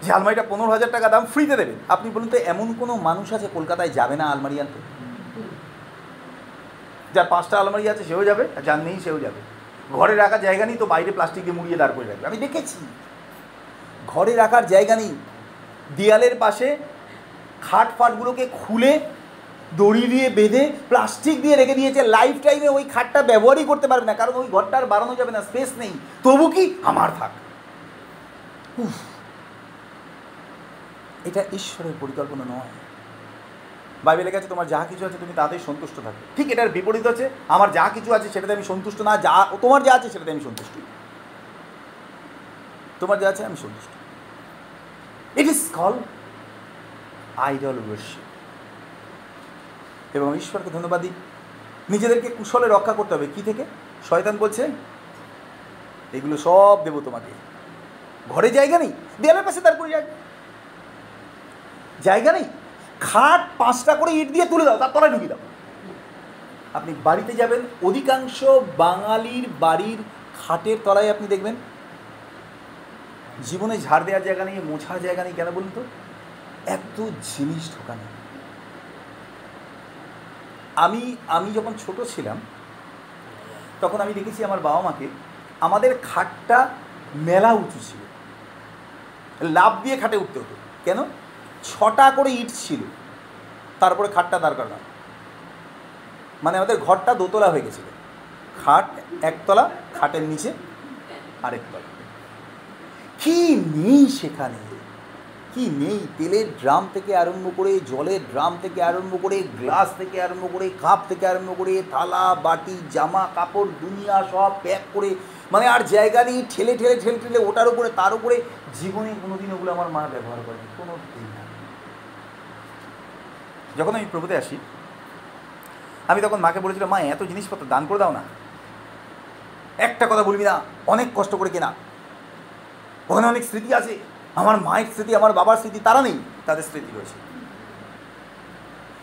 যে আলমারিটা পনেরো হাজার টাকা দাম ফ্রিতে দেবেন আপনি বলুন তো, এমন কোনো মানুষ আছে কলকাতায় যাবে না আলমারি আনতে? যার পাঁচটা আলমারি আছে, সেও যাবে, আর যার নেই, সেও যাবে। ঘরে রাখার জায়গা নেই, তো বাইরে প্লাস্টিক দিয়ে মুড়িয়ে দাঁড় করে রাখবে। আমি দেখেছি। ঘরে রাখার জায়গা নেই। দেয়ালের পাশে খাট ফাটগুলোকে খুলে দড়ি দিয়ে বেঁধে প্লাস্টিক দিয়ে রেখে দিয়েছে। লাইফ টাইমে ওই খাটটা ব্যবহারই করতে পারবে না, কারণ ওই ঘরটা আর বাড়ানো যাবে না, স্পেস নেই। তবু কি? আমার থাক। উফ। এটা ঈশ্বরের পরিকল্পনা নয়। বাইবেলে কাছে তোমার যা কিছু আছে তুমি তাতেই সন্তুষ্ট থাকো। ঠিক এটার বিপরীত আছে, আমার যা কিছু আছে সেটাতে আমি সন্তুষ্ট না, যা, তোমার যা আছে সেটাতে আমি সন্তুষ্ট। তোমার যা আছে আমি সন্তুষ্ট। It is call idol worship এবং ঈশ্বরকে ধন্যবাদ দিই। নিজেদেরকে কুশলে রক্ষা করতে হবে। কি থেকে? শয়তান বলছে, এগুলো সব দেবো তোমাকে। ঘরে জায়গা নেই। দেয়ালের পাশে তারপরে জায়গা জায়গা নেই। খাট পাঁচটা করে ইট দিয়ে তুলে দাও, তার তলায় ঢুকিয়ে দাও। আপনি বাড়িতে যাবেন, অধিকাংশ বাঙালির বাড়ির খাটের তলায় আপনি দেখবেন, জীবনে ঝাড় দেওয়ার জায়গা নেই, মোছার জায়গা নেই। কেন বলুন তো? এত জিনিস ঢোকানো। আমি আমি যখন ছোট ছিলাম, তখন আমি দেখেছি আমার বাবা মাকে আমাদের খাটটা মেলা উঁচু ছিল। লাভ দিয়ে খাটে উঠতে হতো। কেন? ছটা করে ইট ছিল। তারপরে খাটটা দাঁড় করানো। মানে আমাদের ঘরটা দোতলা হয়ে গেছিল। খাট একতলা, খাটের নিচে আরেকতলা। কি নেই সেখানে কি নেই? তেলের ড্রাম থেকে আরম্ভ করে, জলের ড্রাম থেকে আরম্ভ করে, গ্লাস থেকে আরম্ভ করে, কাপ থেকে আরম্ভ করে, থালা, বাটি, জামা, কাপড়, দুনিয়া সব প্যাক করে মানে আর জায়গা নেই, ঠেলে ঠেলে ঠেলে ঠেলে ওটার উপরে, তার উপরে। জীবনে কোনোদিন ওগুলো আমার মা ব্যবহার করেনি কোনো দিন না। যখন আমি প্রভুতে আসি, আমি তখন মাকে বলেছিলাম, মা, এত জিনিসপত্র দান করে দাও না। একটা কথা বলবি না, অনেক কষ্ট করে কেনা। ওখানে অনেক স্মৃতি আছে। আমার মায়ের স্মৃতি, আমার বাবার স্মৃতি, তারা নেই, তাদের স্মৃতি রয়েছে।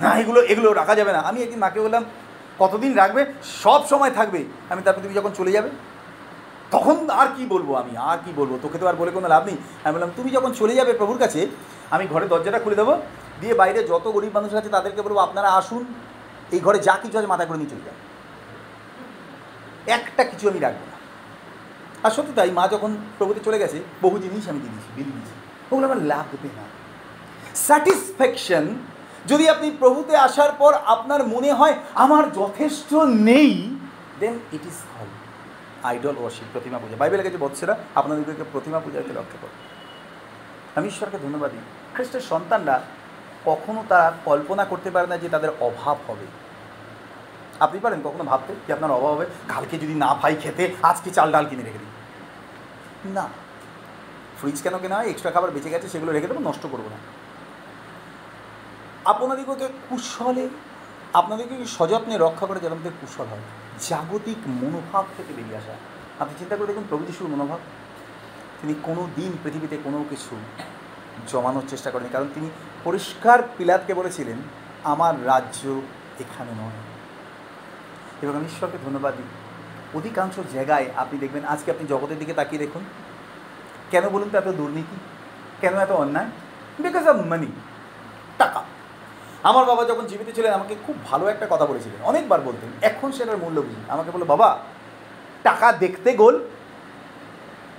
না, এগুলো এগুলো রাখা যাবে না। আমি একদিন মাকে বললাম, কতদিন রাখবে? সব সময় থাকবে। আমি তারপর তুমি যখন চলে যাবে, তখন আর কি বলব আমি, আর কি বলব? তোকে তো আর বলে কোনো লাভ নেই। আমি বললাম, তুমি যখন চলে যাবে প্রভুর কাছে, আমি ঘরে দরজাটা খুলে দেবো, দিয়ে বাইরে যত গরিব মানুষ আছে তাদেরকে বলব, আপনারা আসুন, এই ঘরে যা কিছু আছে মাথা করে নিয়ে চলে যান। একটা কিছু আমি রাখব না। আর সত্যি তাই, মা যখন প্রভুতে চলে গেছে, বহু জিনিস আমি দিয়ে দিয়েছি বিল দিয়েছি ওগুলো আমার লাভ দেবে না। স্যাটিসফ্যাকশন যদি আপনি প্রভুতে আসার পর আপনার মনে হয় আমার যথেষ্ট নেই then it is call idol worship প্রতিমা পূজা। বাইবেলের গেছে বৎসেরা আপনাদেরকে প্রতিমা পূজাকে লক্ষ্য করো। আমি ঈশ্বরকে ধন্যবাদ দিই। খ্রিস্টের সন্তানরা কখনো তারা কল্পনা করতে পারে না যে তাদের অভাব হবে। আপনি পারেন কখনো ভাবতে যে আপনার অভাব হবে। কালকে যদি না পাই খেতে, আজকে চাল ডাল কিনে রেখে দিই। না। ফ্রিজ কেন কেনা হয়? এক্সট্রা খাবার বেঁচে গেছে, সেগুলো রেখে দেবো, নষ্ট করব না। আপনাদিগকে কুশলে, আপনাদেরকে সযত্নে রক্ষা করে যেন আমাদের কুশল হয়, জাগতিক মনোভাব থেকে বেরিয়ে আসা। আপনি চিন্তা করে দেখুন প্রভু যিশুর মনোভাব। তিনি কোনো দিন পৃথিবীতে কোনো কিছু জমানোর চেষ্টা করেনি কারণ তিনি পরিষ্কার পিলাতকে বলেছিলেন, আমার রাজ্য এখানে নয়। এবং আমি ঈশ্বরকে ধন্যবাদ দিই। অধিকাংশ জায়গায় আপনি দেখবেন, আজকে আপনি জগতের দিকে তাকিয়ে দেখুন, কেন বলুন তো এত দুর্নীতি? কেন এত অন্যায়? বিকজ অফ মানি টাকা। আমার বাবা যখন জীবিত ছিলেন, আমাকে খুব ভালো একটা কথা বলেছিলেন। অনেকবার বলতেন, এখন সেটার মূল্য বুঝি আমাকে বলে বাবা, টাকা দেখতে গোল।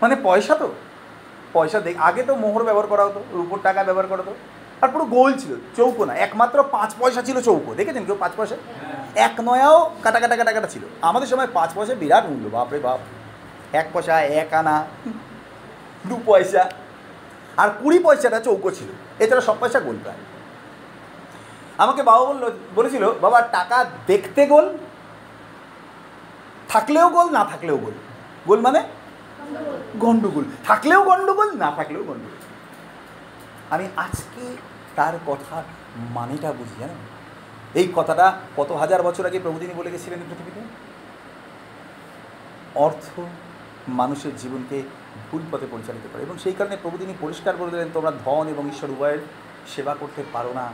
মানে পয়সা তো। পয়সা দেখ আগে তো মোহর ব্যবহার করা হতো, রুপোর টাকা ব্যবহার করা হতো। আর পুরো গোল ছিল, চৌকো না। একমাত্র পাঁচ পয়সা ছিল চৌকো। দেখেছেন কেউ পাঁচ পয়সা? এক নয়াও কাটা কাটা কাটা কাটা ছিল। আমাদের সময় পাঁচ পয়সা বিরাট মূল্য, বাপরে বাপ। এক পয়সা, এক আনা, দু পয়সা। আর কুড়ি পয়সাটা চৌকো ছিল। এছাড়া সব পয়সা গোল প্রায়। আমাকে বাবা বলল, বলেছিল, বাবা, টাকা দেখতে গোল, থাকলেও গোল, না থাকলেও গোল। গোল মানে? গন্ডগোল। থাকলেও গন্ডগোল, না থাকলেও গন্ডগোল। আমি আজকে তার কথার মানেটা বুঝি, জানেন? এই কথাটা কত হাজার বছর আগে প্রভুদিনী বলে গেছিলেন পৃথিবীতে? অর্থ মানুষের জীবনকে ভুল পথে পরিচালিত করে। এবং সেই কারণে প্রভুদিনী পরিষ্কার বলে দিলেন, তোমরা ধন এবং ঈশ্বর উভয়ের সেবা করতে পারো না।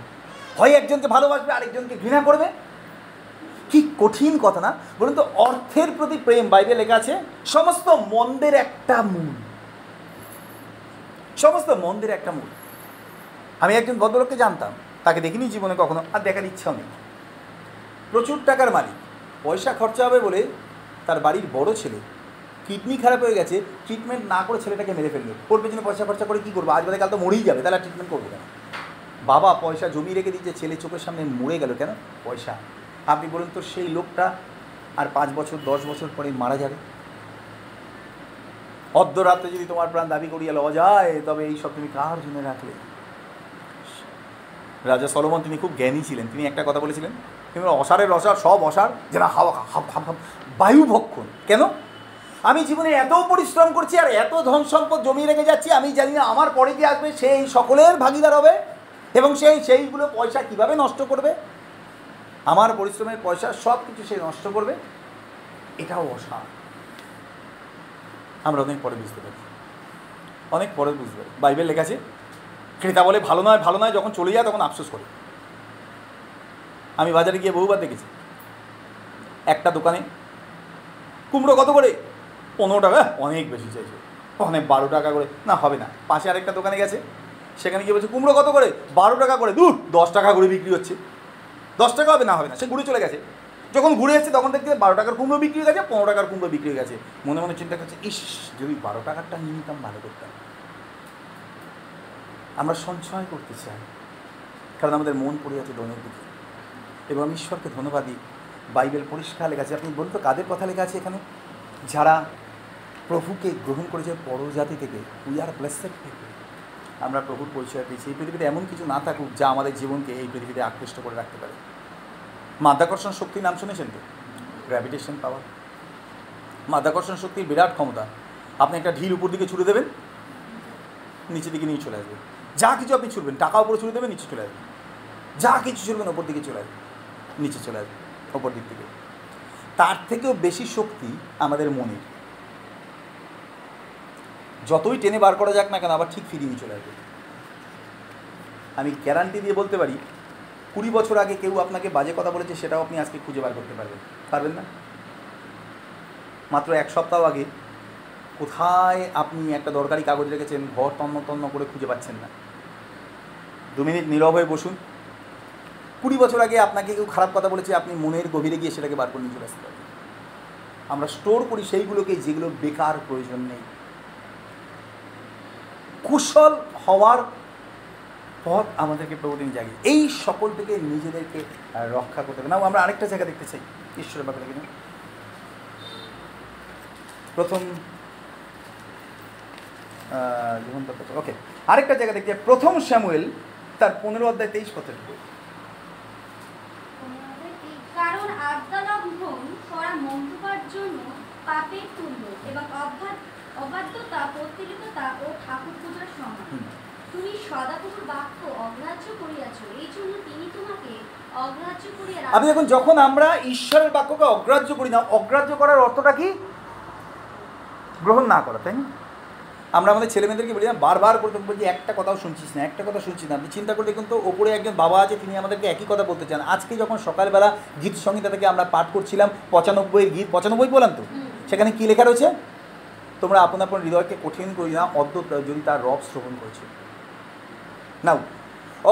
হয় একজনকে ভালোবাসবে, আরেকজনকে ঘৃণা করবে? কি কঠিন কথা না? বলুন তো, অর্থের প্রতি প্রেম, বাইবেল লেখা আছে, সমস্ত মন্দের একটা মূল। সমস্ত মন্দের একটা মূল। আমি একজন ভদ্রলোককে জানতাম। তাকে দেখিনি জীবনে কখনো, আর দেখার ইচ্ছাও নেই। প্রচুর টাকার মালিক, পয়সা খরচা হবে বলে তার বাড়ির বড় ছেলে কিডনি খারাপ হয়ে গেছে ট্রিটমেন্ট না করে ছেলেটাকে মেরে ফেলল। ওর পেছনে পয়সা খরচা করে কী করব? আজ বাদে কাল তো মরেই যাবে, তাহলে ট্রিটমেন্ট করব কেন? বাবা পয়সা জমি রেখে দিচ্ছে ছেলে চোখের সামনে মরে গেল কেন? পয়সা। আপনি বলুন তো, সেই লোকটা আর পাঁচ বছর, দশ বছর পরে মারা যাবে? অর্ধরাত্রে যদি তোমার প্রাণ দাবি করিয়া লওয়া যায়, তবে এই সব তুমি কার জন্য রাখলে? রাজা সলোমন তিনি খুব জ্ঞানী ছিলেন। তিনি একটা কথা বলেছিলেন, তিনি অসারের অসার, সব অসার যেন হাওয়া হাব হাব হাব বায়ু ভক্ষণ। কেন? আমি জীবনে এত পরিশ্রম করছি আর এত ধন সম্পদ জমিয়ে রেখে যাচ্ছি, আমি জানি না আমার পরে যে আসবে সেই সকলের ভাগিদার হবে এবং সেই, সেইগুলো পয়সা কীভাবে নষ্ট করবে। আমার পরিশ্রমের পয়সা সব কিছু সে নষ্ট করবে। এটাও অসার। আমরা অনেক পরে বুঝতে পারি। অনেক পরে পারি। বাইবেল লেখা আছে ক্রেতা বলে ভালো নয় ভালো নয়, যখন চলে যায় তখন আফসোস করে। আমি বাজারে গিয়ে বহুবার দেখেছি। একটা দোকানে কুমড়ো কত করে? পনেরো টাকা অনেক বেশি চাইছে। ওখানে বারো টাকা করে, না, হবে না। পাশে আরেকটা দোকানে গেছে, সেখানে গিয়ে বলছে, কুমড়ো কত করে? বারো টাকা করে। দূর, দশ টাকা করে বিক্রি হচ্ছে। দশ টাকা হবে, না হবে না। সে ঘুরে চলে গেছে। যখন ঘুরে এসেছে, তখন দেখতে বারো টাকার কুমড়ো বিক্রি হয়ে গেছে, পনেরো টাকার কুমড়ো বিক্রি হয়ে গেছে। মনে মনে চিন্তা করছে, ইস, যদি বারো টাকারটা নিয়ে নিতাম, ভালো করতাম। আমরা সঞ্চয় করতে চাই। কারণ আমাদের মন পড়ে আছে দনের দিকে। এবং আমি ঈশ্বরকে ধন্যবাদ বাইবেল পরিষ্কার লেখা আছে। আপনি বলুন তো, কাদের কথা লেখা আছে এখানে? যারা প্রভুকে গ্রহণ করেছে পরজাতি থেকে উই আর ব্লেসেড থেকে আমরা প্রভুর পরিচয় পেয়েছি। এই পৃথিবীতে এমন কিছু না থাকুক যা আমাদের জীবনকে এই পৃথিবীতে আকৃষ্ট করে রাখতে পারে। মাধ্যাকর্ষণ শক্তির নাম শুনেছেন তো? গ্র্যাভিটেশন পাওয়ার মাধ্যাকর্ষণ শক্তির বিরাট ক্ষমতা। আপনি একটা ঢিল উপর দিকে ছুড়ে দেবেন, নিচের দিকে নিয়ে চলে আসবে যা কিছু আপনি ছুড়বেন টাকা উপরে ছুড়ে দেবেন, নিচে চলে আসবে যা কিছু ছুড়বেন ওপর দিকে চলে আসবে নিচে চলে আসবে ওপর দিক থেকে। তার থেকেও বেশি শক্তি আমাদের মনের। যতই টেনে বার করা যাক না কেন, আবার ঠিক ফিরিয়ে চলে আসবে। আমি গ্যারান্টি দিয়ে বলতে পারি, কুড়ি বছর আগে কেউ আপনাকে বাজে কথা বলেছে, সেটাও আপনি আজকে খুঁজে বার করতে পারবেন। পারবেন না? মাত্র এক সপ্তাহ আগে কোথায় আপনি একটা দরকারি কাগজ রেখেছেন, ঘর তন্ন তন্ন করে খুঁজে পাচ্ছেন না। দু মিনিট নীরব হয়ে বসুন। কুড়ি বছর আগে আপনাকে কেউ খারাপ কথা বলেছে, আপনি মনের গভীরে গিয়ে সেটাকে বার করে নিয়ে চলে আসতে পারেন। আমরা স্টোর করি সেইগুলোকে যেগুলো বেকার প্রয়োজন নেই। কুশল হওয়ার পথ আমাদেরকে প্রতিদিন জাগে এই সকল থেকে নিজেদেরকে রক্ষা করতে হবে। না আমরা আরেকটা জায়গা দেখতে চাই। ঈশ্বরের ব্যাপারে কিনা প্রথম ওকে আরেকটা জায়গা দেখতে। প্রথম স্যামুয়েল তার পনেরো অধ্যায় তেইশ পথের কারণ আজ্ঞালঙ্ঘন করা মন্তব্যের জন্য পাপের তুল্য এবং অবাধ অবাধ্যতা পত্রিকতা ও ঠাকুর পূজার সমান। তুমি সদাপ্রভুর বাক্য অগ্রাহ্য করিয়াছ এই জন্য তিনি তোমাকে অগ্রাহ্য করিয়া আপনি দেখুন যখন আমরা ঈশ্বরের বাক্যকে অগ্রাহ্য করি না অগ্রাহ্য করার অর্থটা কি? গ্রহণ না করা তাই না? আমরা আমাদের ছেলেমেয়েদেরকে বলি না বারবার করে তোকে বলছি একটা কথাও শুনছিস না একটা কথা শুনছিস না। আপনি চিন্তা করে দেখুন তো ওপরে একজন বাবা আছে তিনি আমাদেরকে একই কথা বলতে চান। আজকে যখন সকালবেলা গীত সংহিতা থেকে আমরা পাঠ করছিলাম পঁচানব্বইয়ের গীত পঁচানব্বই বললাম তো? সেখানে কী লেখা রয়েছে? তোমরা আপন আপন হৃদয়কে কঠিন করি না অদ্য যদি তার রব শ্রবণ করেছে। নাও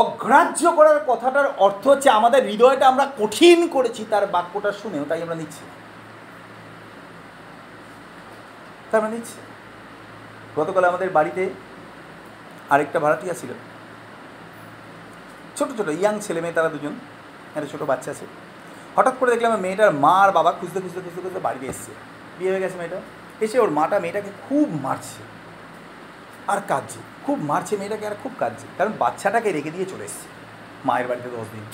অগ্রাহ্য করার কথাটার অর্থ হচ্ছে আমাদের হৃদয়টা আমরা কঠিন করেছি তার বাক্যটা শুনেও তাই আমরা নিচ্ছি। তাই আমরা নিচ্ছি। না। গতকাল আমাদের বাড়িতে আরেকটা ভাড়াটিয়া ছিল। ছোট ছোট, ইয়াং ছেলে মেয়ে তারা দুজন, একটা ছোটো বাচ্চা আছে। হঠাৎ করে দেখলাম মেয়েটার মা আর বাবা খুঁজতে খুঁজতে খুঁজতে খুঁজতে বাড়িতে এসছে। বিয়ে হয়ে গেছে মেয়েটা। এসে ওর মাটা মেয়েটাকে খুব মারছে। আর কাঁদছে। খুব মারছে মেয়েটাকে আর খুব কাঁদছে। কারণ বাচ্চাটাকে রেখে দিয়ে চলে এসছে মায়ের বাড়িতে দশ দিন।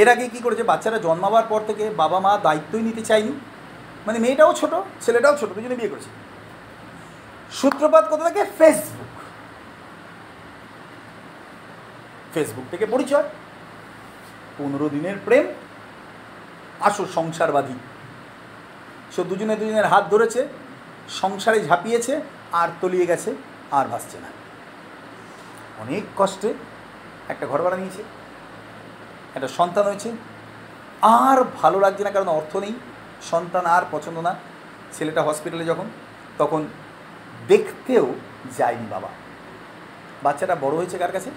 এর আগে কী করেছে? বাচ্চাটা জন্মাবার পর থেকে বাবা মা দায়িত্বই নিতে চায়নি। মানে মেয়েটাও ছোট, ছেলেটাও ছোট, দুজনে বিয়ে করেছে। সূত্রপাত কোথা থেকে? ফেসবুক ফেসবুক থেকে পরিচয়। পনেরো দিনের প্রেম আসো সংসারবাদী। সে দুজনে দুজনের হাত ধরেছে, সংসারে ঝাঁপিয়েছে, আর তলিয়ে গেছে, আর ভাসছে না। অনেক কষ্টে একটা ঘর ভাড়া নিয়েছে, একটা সন্তান হয়েছে। আর ভালো লাগছে না, কারণ অর্থ নেই। সন্তান আর পছন্দ না। ছেলেটা হসপিটালে যখন, তখন দেখতেও যায়নি বাবা। বাচ্চাটা বড় হয়েছে কার কাছে?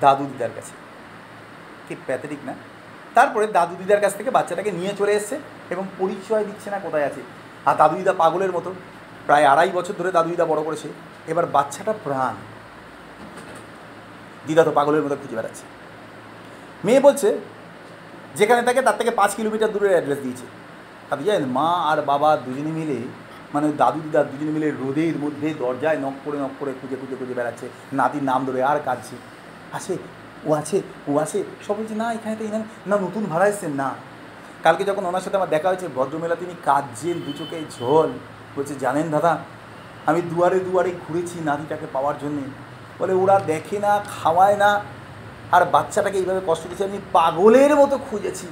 দাদু দিদার কাছে। কি প্যাথেটিক না? তারপরে দাদু দিদার কাছ থেকে বাচ্চাটাকে নিয়ে চলে এসছে এবং পরিচয় দিচ্ছে না কোথায় আছে। আর দাদু দিদা পাগলের মতো। প্রায় আড়াই বছর ধরে দাদু দিদা বড় করেছে। এবার বাচ্চাটা প্রাণ। দিদা তো পাগলের মতো খুঁজে বেড়াচ্ছে। মেয়ে বলছে, যেখানে থাকে তার থেকে পাঁচ কিলোমিটার দূরের অ্যাড্রেস দিয়েছে। আপনি জানেন মা আর বাবা দুজনে মিলে মানে দাদু দিদা দুজনে মিলে রোদের মধ্যে দরজায় নক করে নক করে খুঁজে খুঁজে খুঁজে বেড়াচ্ছে, নাতির নাম ধরে আর কাঁদছে। আছে ও আছে ও আছে। সব বলছে, না, এখানে তো এখানে না নতুন ভাড়া এসছেন, না। কালকে যখন ওনার সাথে আমার দেখা হয়েছে ভদ্রমেলা তিনি কাঁদছেন, দু চোখে ঝোল। বলছে, জানেন দাদা, আমি দুয়ারে দুয়ারে ঘুরেছি নাতিটাকে পাওয়ার জন্যে। বলে, ওরা দেখে না, খাওয়ায় না, আর বাচ্চাটাকে এইভাবে কষ্ট দিচ্ছে, আমি পাগলের মতো খুঁজেছি।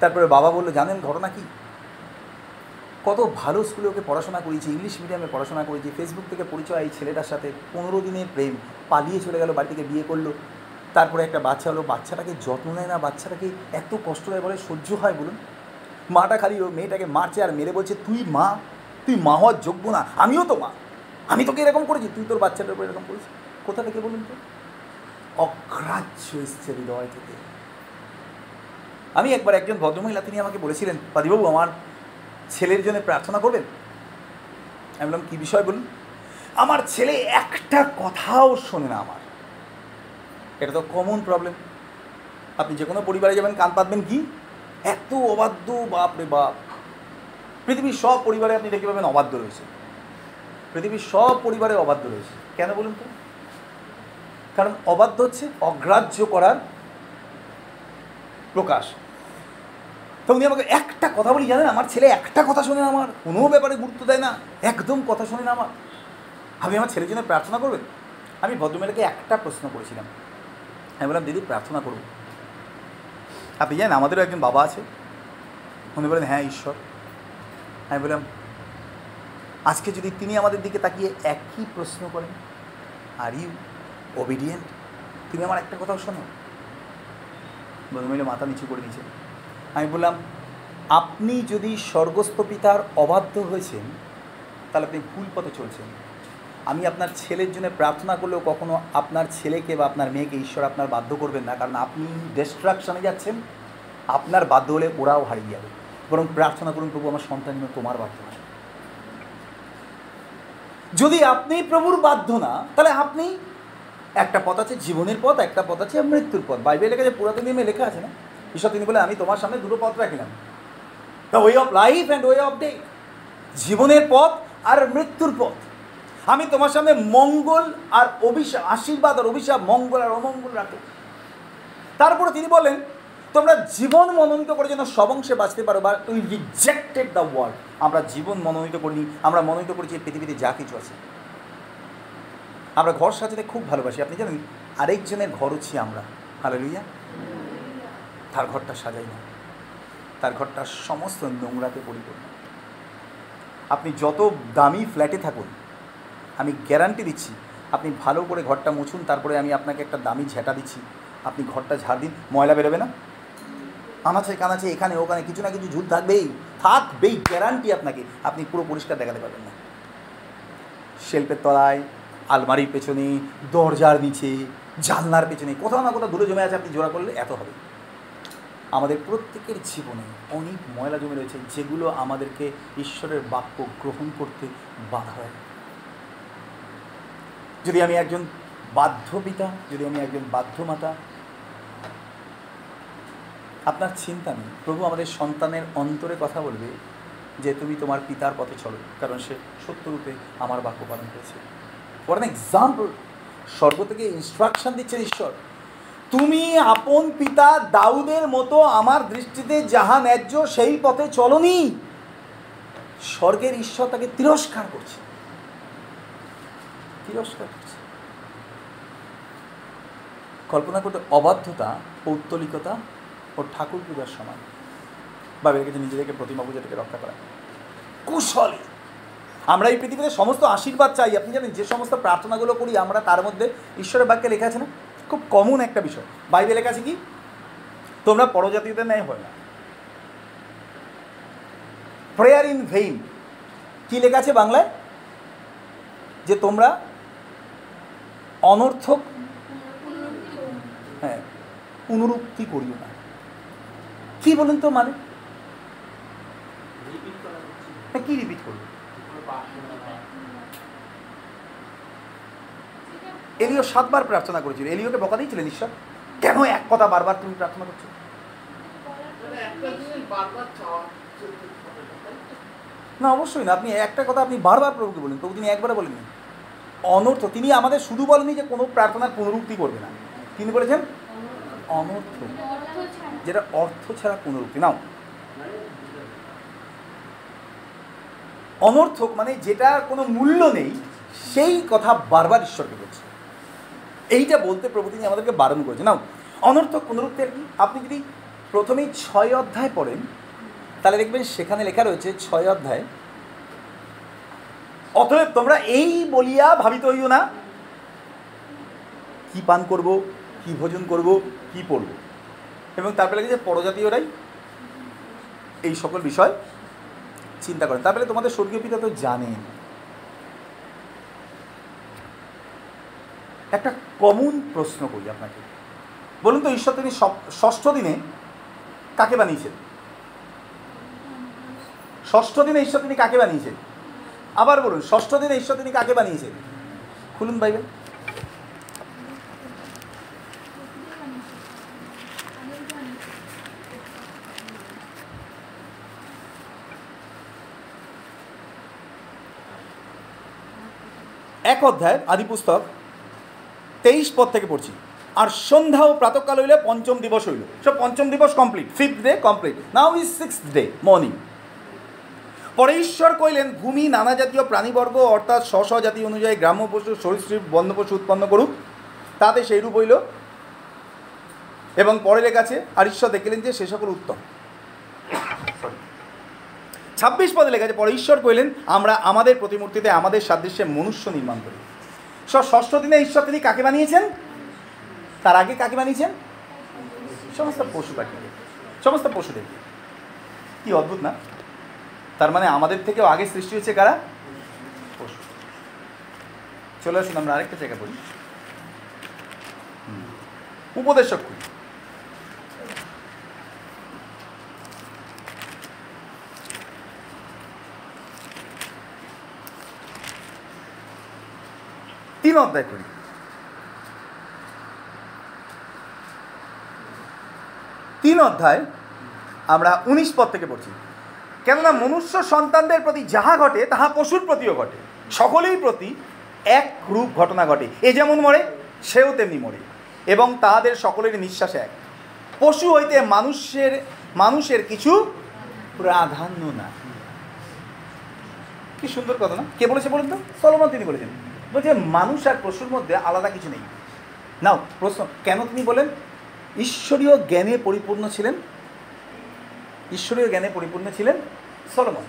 তারপরে বাবা বলল, জানেন ঘটনা কি? কত ভালো স্কুলে ওকে পড়াশোনা করিয়েছি ইংলিশ মিডিয়ামে পড়াশোনা করেছি ফেসবুক থেকে পরিচয় এই ছেলেটার সাথে পনেরো দিনের প্রেম, পালিয়ে চলে গেল, বাড়ি থেকে বিয়ে করল, তারপরে একটা বাচ্চা হলো, বাচ্চাটাকে যত্ন নেয় না, বাচ্চাটাকে এত কষ্ট হয় বলে, সহ্য হয় বলুন। মাটা খালি ও মেয়েটাকে মারছে আর মেরে বলছে, তুই মা তুই মা হওয়ার যোগ্য না, আমিও তো মা, আমি তোকে এরকম করেছি, তুই তোর বাচ্চাটার উপর এরকম করেছিস? কোথা থেকে বলুন তো? অগ্রাহ্য এসছে হৃদয় থেকে। আমি একবার একজন ভদ্রমহিলা, তিনি আমাকে বলেছিলেন, পাদিবাবু, আমার ছেলের জন্য প্রার্থনা করবেন? আমি বললাম, কী বিষয় বলুন? আমার ছেলে একটা কথাও শোনে না আমার। এটা তো কমন প্রবলেম আপনি যে কোনো পরিবারে যাবেন, কান পাতবেন কি? এত অবাধ্য, বাপ রে বাপ। পৃথিবীর সব পরিবারে আপনি দেখতে পাবেন অবাধ্য রয়েছে। পৃথিবীর সব পরিবারে অবাধ্য রয়েছে। কেন বলুন তো? কারণ অবাধ্য হচ্ছে অগ্রাহ্য করার প্রকাশ। তো উনি আমাকে একটা কথা বলি, জানেন? আমার ছেলে একটা কথা শোনে আমার, কোনো ব্যাপারে গুরুত্ব দেয় না, একদম কথা শোনে না আমার। আপনি আমার ছেলের জন্য প্রার্থনা করবেন? আমি ভদ্রমেলাকে একটা প্রশ্ন করেছিলাম। আমি বললাম, দিদি, প্রার্থনা করুন। আপনি জানেন, আমাদেরও একজন বাবা আছে। উনি বলেন হ্যাঁ ঈশ্বর। আমি বললাম, আজকে যদি তিনি আমাদের দিকে তাকিয়ে একই প্রশ্ন করেন আর ইউ ওবিডিয়েন্ট তুমি আমার একটা কথাও শোনো। ভদ্রমহিলা মাথা নিচু করে নিয়েছে আমি বললাম, আপনি যদি স্বর্গস্থ পিতার অবাধ্য হয়েছেন, তাহলে আপনি ভুল পথে চলছেন। আমি আপনার ছেলের জন্য প্রার্থনা করলেও কখনো আপনার ছেলেকে বা আপনার মেয়েকে ঈশ্বর আপনার বাধ্য করবেন না। কারণ আপনি ডিস্ট্রাকশনে যাচ্ছেন, আপনার বাধ্য হলে ওরাও হারিয়ে যাবে। বরং প্রার্থনা করুন, প্রভু, আমার সন্তান যেন তোমার বাধ্য হয়। যদি আপনি প্রভুর বাধ্য না, তাহলে আপনি একটা পথ আছে জীবনের পথ, একটা পথ আছে মৃত্যুর পথ। বাইবেল লেখা যে পুরাতন নিয়মে লেখা আছে না? ঈশ্বর তিনি বলে, আমি তোমার সামনে দুটো পথ রাখিলাম। The way of life and way of death জীবনের পথ আর মৃত্যুর পথ। আমি তোমার সামনে মঙ্গল আর অভিশাপ আশীর্বাদ আর অভিশাপ, মঙ্গল আর অমঙ্গল রাখো তারপরে তিনি বলেন, তোমরা জীবন মনোনীত করে যেন সবংশে বাঁচতে পারো বা উই রিজেক্টেড দ্য ওয়ার্ল্ড আমরা জীবন মনোনীত করিনি, আমরা মনোনীত করেছি পৃথিবীতে যা কিছু আছে। আমরা ঘর সাজাতে খুব ভালোবাসি। আপনি জানেন, আরেকজনের ঘর হচ্ছি আমরা। ভালো লইয়া তার ঘরটা সাজাই না। তার ঘরটা সমস্ত নোংরাতে পরিপূর্ণ। আপনি যত দামি ফ্ল্যাটে থাকুন, আমি গ্যারান্টি দিচ্ছি, আপনি ভালো করে ঘরটা মুছুন, তারপরে আমি আপনাকে একটা দামি ঝেঁটা দিচ্ছি। আপনি ঘরটা ঝাড় দিন, ময়লা বেরোবে না। আনাচে কানাচে এখানে ওখানে কিছু না কিছু ঝুল থাকবেই থাকবেই গ্যারান্টি আপনাকে, আপনি পুরো পরিষ্কার দেখাতে পারবেন না। শেল্পের তলায়, আলমারির পেছনে, দরজার নিচে, জানলার পেছনে, কোথাও না কোথাও দূরে জমে আছে, আপনি জোড়া করলে এত হবে। আমাদের প্রত্যেকের জীবনে অনেক ময়লা জমে রয়েছে যেগুলো আমাদেরকে ঈশ্বরের বাক্য গ্রহণ করতে বাধা হয় যদি আমি একজন বাধ্য পিতা, যদি আমি একজন বাধ্য মাতা, আপনার চিন্তা নেই। প্রভু আমাদের সন্তানের অন্তরে কথা বলবে যে তুমি তোমার পিতার পথে চলো, কারণ সে সত্যরূপে আমার বাক্য পালন করেছে। ফর অ্যান এক্সাম্পল স্বর্গ থেকে ইনস্ট্রাকশন দিচ্ছেন ঈশ্বর। তুমি আপন পিতা দাউদের মতো আমার দৃষ্টিতে যাহা ন্যায্য, সেই পথে চলনি। স্বর্গের ঈশ্বর তাকে তিরস্কার করছে। তিরস্কার করছে। কল্পনা করতে অবাধ্যতা পৌত্তলিকতা ও ঠাকুর পূজার সমান। বাবের কাছে নিজেদেরকে প্রতিমা পূজা থেকে রক্ষা করা। কুশলে! আমরা এই পৃথিবীতে সমস্ত আশীর্বাদ চাই। আপনি জানেন, যে সমস্ত প্রার্থনাগুলো করি, আমরা তার মধ্যে ঈশ্বরের বাক্যে লেখা আছে না? খুব কমন একটা বিষয়। বাইবেলে লেখা আছে কি? তোমরা পরজাতিদের ন্যায় হয় না। প্রেয়ার ইন ভেইন কি লেখা আছে বাংলায়? যে তোমরা অনর্থক হ্যাঁ পুনরুক্তি করিও না। কি বলুন তো মানে? হ্যাঁ কি রিপিট করব এলিও সাতবার প্রার্থনা করেছিল। এলিওকে বকা দিয়েছিলেন ঈশ্বর কেন এক কথা বারবার তুমি প্রার্থনা করছ? না, অবশ্যই না। আপনি একটা কথা আপনি বারবার প্রভুকে বলেন প্রভু তিনি একবারে বলেননি। অনর্থ তিনি আমাদের শুধু বলেনি যে কোনো প্রার্থনার পুনরুক্তি করবে না। তিনি বলেছেন অনর্থ। যেটা অর্থ ছাড়া পুনরুক্তি। নাও। অনর্থক মানে যেটা কোনো মূল্য নেই সেই কথা বারবার ঈশ্বরকে বলছে। এইটা বলতে প্রভু তিনি আমাদেরকে বারণ করেছে। না অনর্থক কি আপনি যদি প্রথমেই ছয় অধ্যায় পড়েন, তাহলে দেখবেন সেখানে লেখা রয়েছে ছয় অধ্যায়। অতএব তোমরা এই বলিয়া ভাবিত হইও না, কি পান করব, কি ভোজন করব, কি পড়ব। এবং তারপরে লেগেছে পরজাতীয়রাই এই সকল বিষয় চিন্তা করেন। তারপরে তোমাদের স্বর্গীয় পিতা তো জানেন। একটা কমন প্রশ্ন করি আপনাকে। বলুন তো, ঈশ্বর তিনি ষষ্ঠ দিনে কাকে বানিয়েছেন? ষষ্ঠ দিনে ঈশ্বর তিনি কাকে বানিয়েছেন? আবার বলুন, ষষ্ঠ দিনে ঈশ্বর তিনি কাকে বানিয়েছেন? খুলুন বাইবেল। এক অধ্যায়, আদি পুস্তক তেইশ পদ থেকে পড়ছি। আর সন্ধ্যা ও প্রাতকাল হইলে পঞ্চম দিবস হইল। সব পঞ্চম দিবস complete fifth day complete now is six day morning পরে ঈশ্বর কইলেন ভূমি নানা জাতীয় প্রাণীবর্গ, অর্থাৎ স্ব স্ব জাতি অনুযায়ী গ্রাম্য পশু, সরীসৃপ, বন্য পশু উৎপন্ন করুক। তাতে সেইরূপ হইল। এবং পরে লেখা আছে, আর ঈশ্বর দেখিলেন যে সে সকল উত্তম। ছাব্বিশ পদে লেখা আছে, পরে ঈশ্বর কইলেন আমরা আমাদের প্রতিমূর্তিতে আমাদের সাদৃশ্যে মনুষ্য নির্মাণ করি। ষষ্ঠ দিনে ঈশ্বর তিনি কাকে বানিয়েছেন? তার আগে কাকে বানিয়েছেন? সমস্ত পশু পাখি সমস্ত পশুদের কি অদ্ভুত না? তার মানে আমাদের থেকেও আগে সৃষ্টি হয়েছে কারা? পশু। চলে আসুন, আমরা আরেকটা জায়গা বলি। উপদেশক তিন অধ্যায় করি। তিন অধ্যায় আমরা উনিশ পদ থেকে পড়ছি। কেননা মনুষ্য সন্তানদের প্রতি যাহা ঘটে, তাহা পশুর প্রতিও ঘটে। সকলেই প্রতি এক রূপ ঘটনা ঘটে। এ যেমন মরে, সেও তেমনি মরে। এবং তাহাদের সকলের নিঃশ্বাস এক। পশু হইতে মানুষের মানুষের কিছু প্রাধান্য না কি সুন্দর কথা না? কে বলেছে বলুন তো? সলমন তিনি বলেছেন। বলছে, মানুষ আর পশুর মধ্যে আলাদা কিছু নেই। নাও, প্রশ্ন, কেন তিনি বলেন, ঈশ্বরীয় জ্ঞানে পরিপূর্ণ ছিলেন? ঈশ্বরীয় জ্ঞানে পরিপূর্ণ ছিলেন সলমন।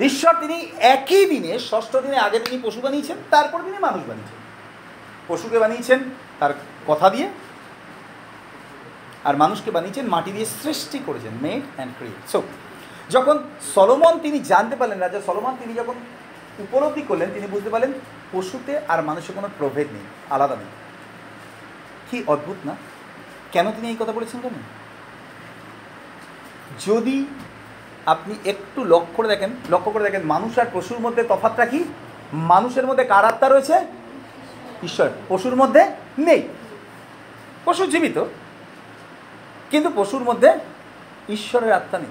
ঈশ্বর তিনি একই দিনে, ষষ্ঠ দিনে আগে তিনি পশু বানিয়েছেন, তারপর তিনি মানুষ বানিয়েছেন। পশুকে বানিয়েছেন তার কথা দিয়ে, আর মানুষকে বানিয়েছেন মাটি দিয়ে সৃষ্টি করেছেন মেড অ্যান্ড ক্রিয়েট সো যখন সলোমন তিনি জানতে পারলেন, রাজা সলোমন, তিনি যখন উপলব্ধি করলেন তিনি বুঝতে পারলেন পশুতে আর মানুষের কোনো প্রভেদ নেই, আলাদা নেই। কি অদ্ভুত না? কেন তিনি এই কথা বলেছেন কেন যদি আপনি একটু লক্ষ্য করে দেখেন, লক্ষ্য করে দেখেন, মানুষ আর পশুর মধ্যে তফাৎটা কি? মানুষের মধ্যে কার আত্মা রয়েছে? ঈশ্বর। পশুর মধ্যে নেই। পশু জীবিত, কিন্তু পশুর মধ্যে ঈশ্বরের আত্মা নেই।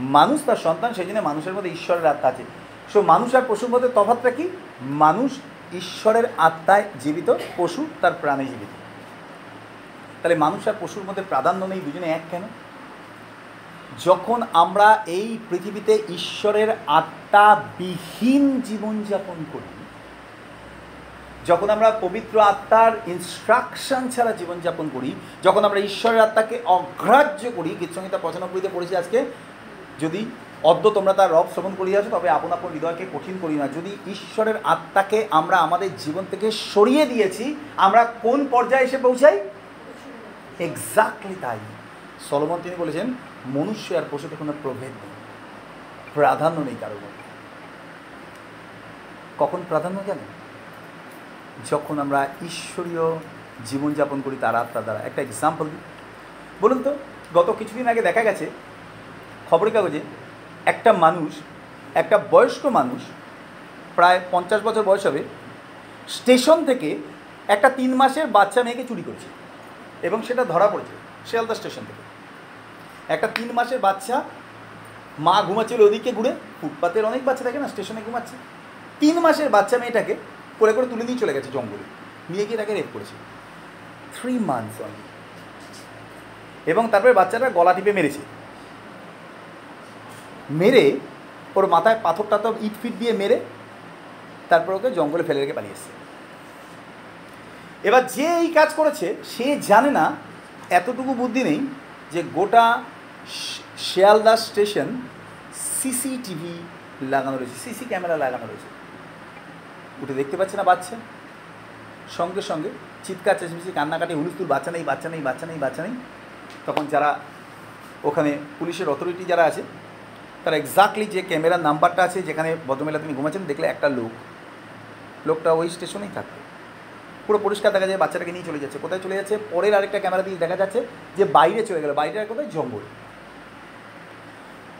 মানুষ তার সন্তান, সেই জন্য মানুষের মধ্যে ঈশ্বরের আত্মা আছে। সো মানুষ আর পশুর মধ্যে তফাৎটা কি? মানুষ ঈশ্বরের আত্মায় জীবিত, পশু তার প্রাণে জীবিত। তাহলে মানুষ আর পশুর মধ্যে প্রাধান্য নেই দুজনে এক কেন? যখন আমরা এই পৃথিবীতে ঈশ্বরের আত্মাবিহীন জীবনযাপন করি, যখন আমরা পবিত্র আত্মার ইনস্ট্রাকশন ছাড়া জীবনযাপন করি, যখন আমরা ঈশ্বরের আত্মাকে অগ্রাহ্য করি গীত গীতসংহিতা পঁচানব্বইতে পড়েছি আজকে, যদি অদ্য তোমরা তার রব শ্রবণ করিয়াছো, তবে আপন আপন হৃদয়কে কঠিন করি না। যদি ঈশ্বরের আত্মাকে আমরা আমাদের জীবন থেকে সরিয়ে দিয়েছি, আমরা কোন পর্যায়ে এসে পৌঁছাই? এক্স্যাক্টলি তাই। সলমন তিনি বলেছেন, মনুষ্য আর পশুতে কোনো প্রভেদ নেই, প্রাধান্য নেই কারোর মধ্যে। কখন প্রাধান্য জানেন যখন আমরা ঈশ্বরীয় জীবনযাপন করি তার আত্মার দ্বারা। একটা এক্সাম্পল দিই। বলুন তো, গত কিছুদিন আগে দেখা গেছে খবরের কাগজে একটা মানুষ, একটা বয়স্ক মানুষ, প্রায় পঞ্চাশ বছর বয়স হবে, স্টেশন থেকে একটা তিন মাসের বাচ্চা মেয়েকে চুরি করেছে এবং সেটা ধরা পড়েছে শিয়ালদা স্টেশন থেকে। একটা তিন মাসের বাচ্চা, মা ঘুমাচ্ছিল ওদিকে ঘুরে, ফুটপাতের অনেক বাচ্চা থাকে না, স্টেশনে ঘুমাচ্ছে। তিন মাসের বাচ্চা মেয়েটাকে করে করে তুলে নিয়ে চলে গেছে জঙ্গলে, নিয়ে গিয়ে তাকে রেপ করেছে। থ্রি মান্থস অনলি এবং তারপরে বাচ্চাটা গলা টিপে মেরেছে। মেরে ওর মাথায় পাথর টাথর ইট ফিট দিয়ে মেরে তারপর ওকে জঙ্গলে ফেলে রেখে পালিয়ে এসছে। এবার যে এই কাজ করেছে, সে জানে না এতটুকু বুদ্ধি নেই যে গোটা শিয়ালদা স্টেশন সিসিটিভি লাগানো রয়েছে, সিসি ক্যামেরা লাগানো রয়েছে। উঠে দেখতে পাচ্ছে না বাচ্চা। সঙ্গে সঙ্গে চিৎকার, চেঁচমেচি, কান্নাকাটি হুলুস্তুল বাচ্চা নেই বাচ্চা নেই বাচ্চা নেই বাচ্চা নেই। তখন যারা ওখানে পুলিশের অথরিটি যারা আছে তারা এক্স্যাক্টলি যে ক্যামেরার নাম্বারটা আছে, যেখানে ভদ্রমেলা তুমি ঘুমাচ্ছেন, দেখলে একটা লোক। লোকটা ওই স্টেশনেই থাকতো পুরো পরিষ্কার দেখা যায়, বাচ্চাটাকে নিয়ে চলে যাচ্ছে। কোথায় চলে যাচ্ছে? পরের আরেকটা ক্যামেরা দিয়ে দেখা যাচ্ছে যে বাইরে চলে গেল। বাইরে কোথায়? জঙ্গল।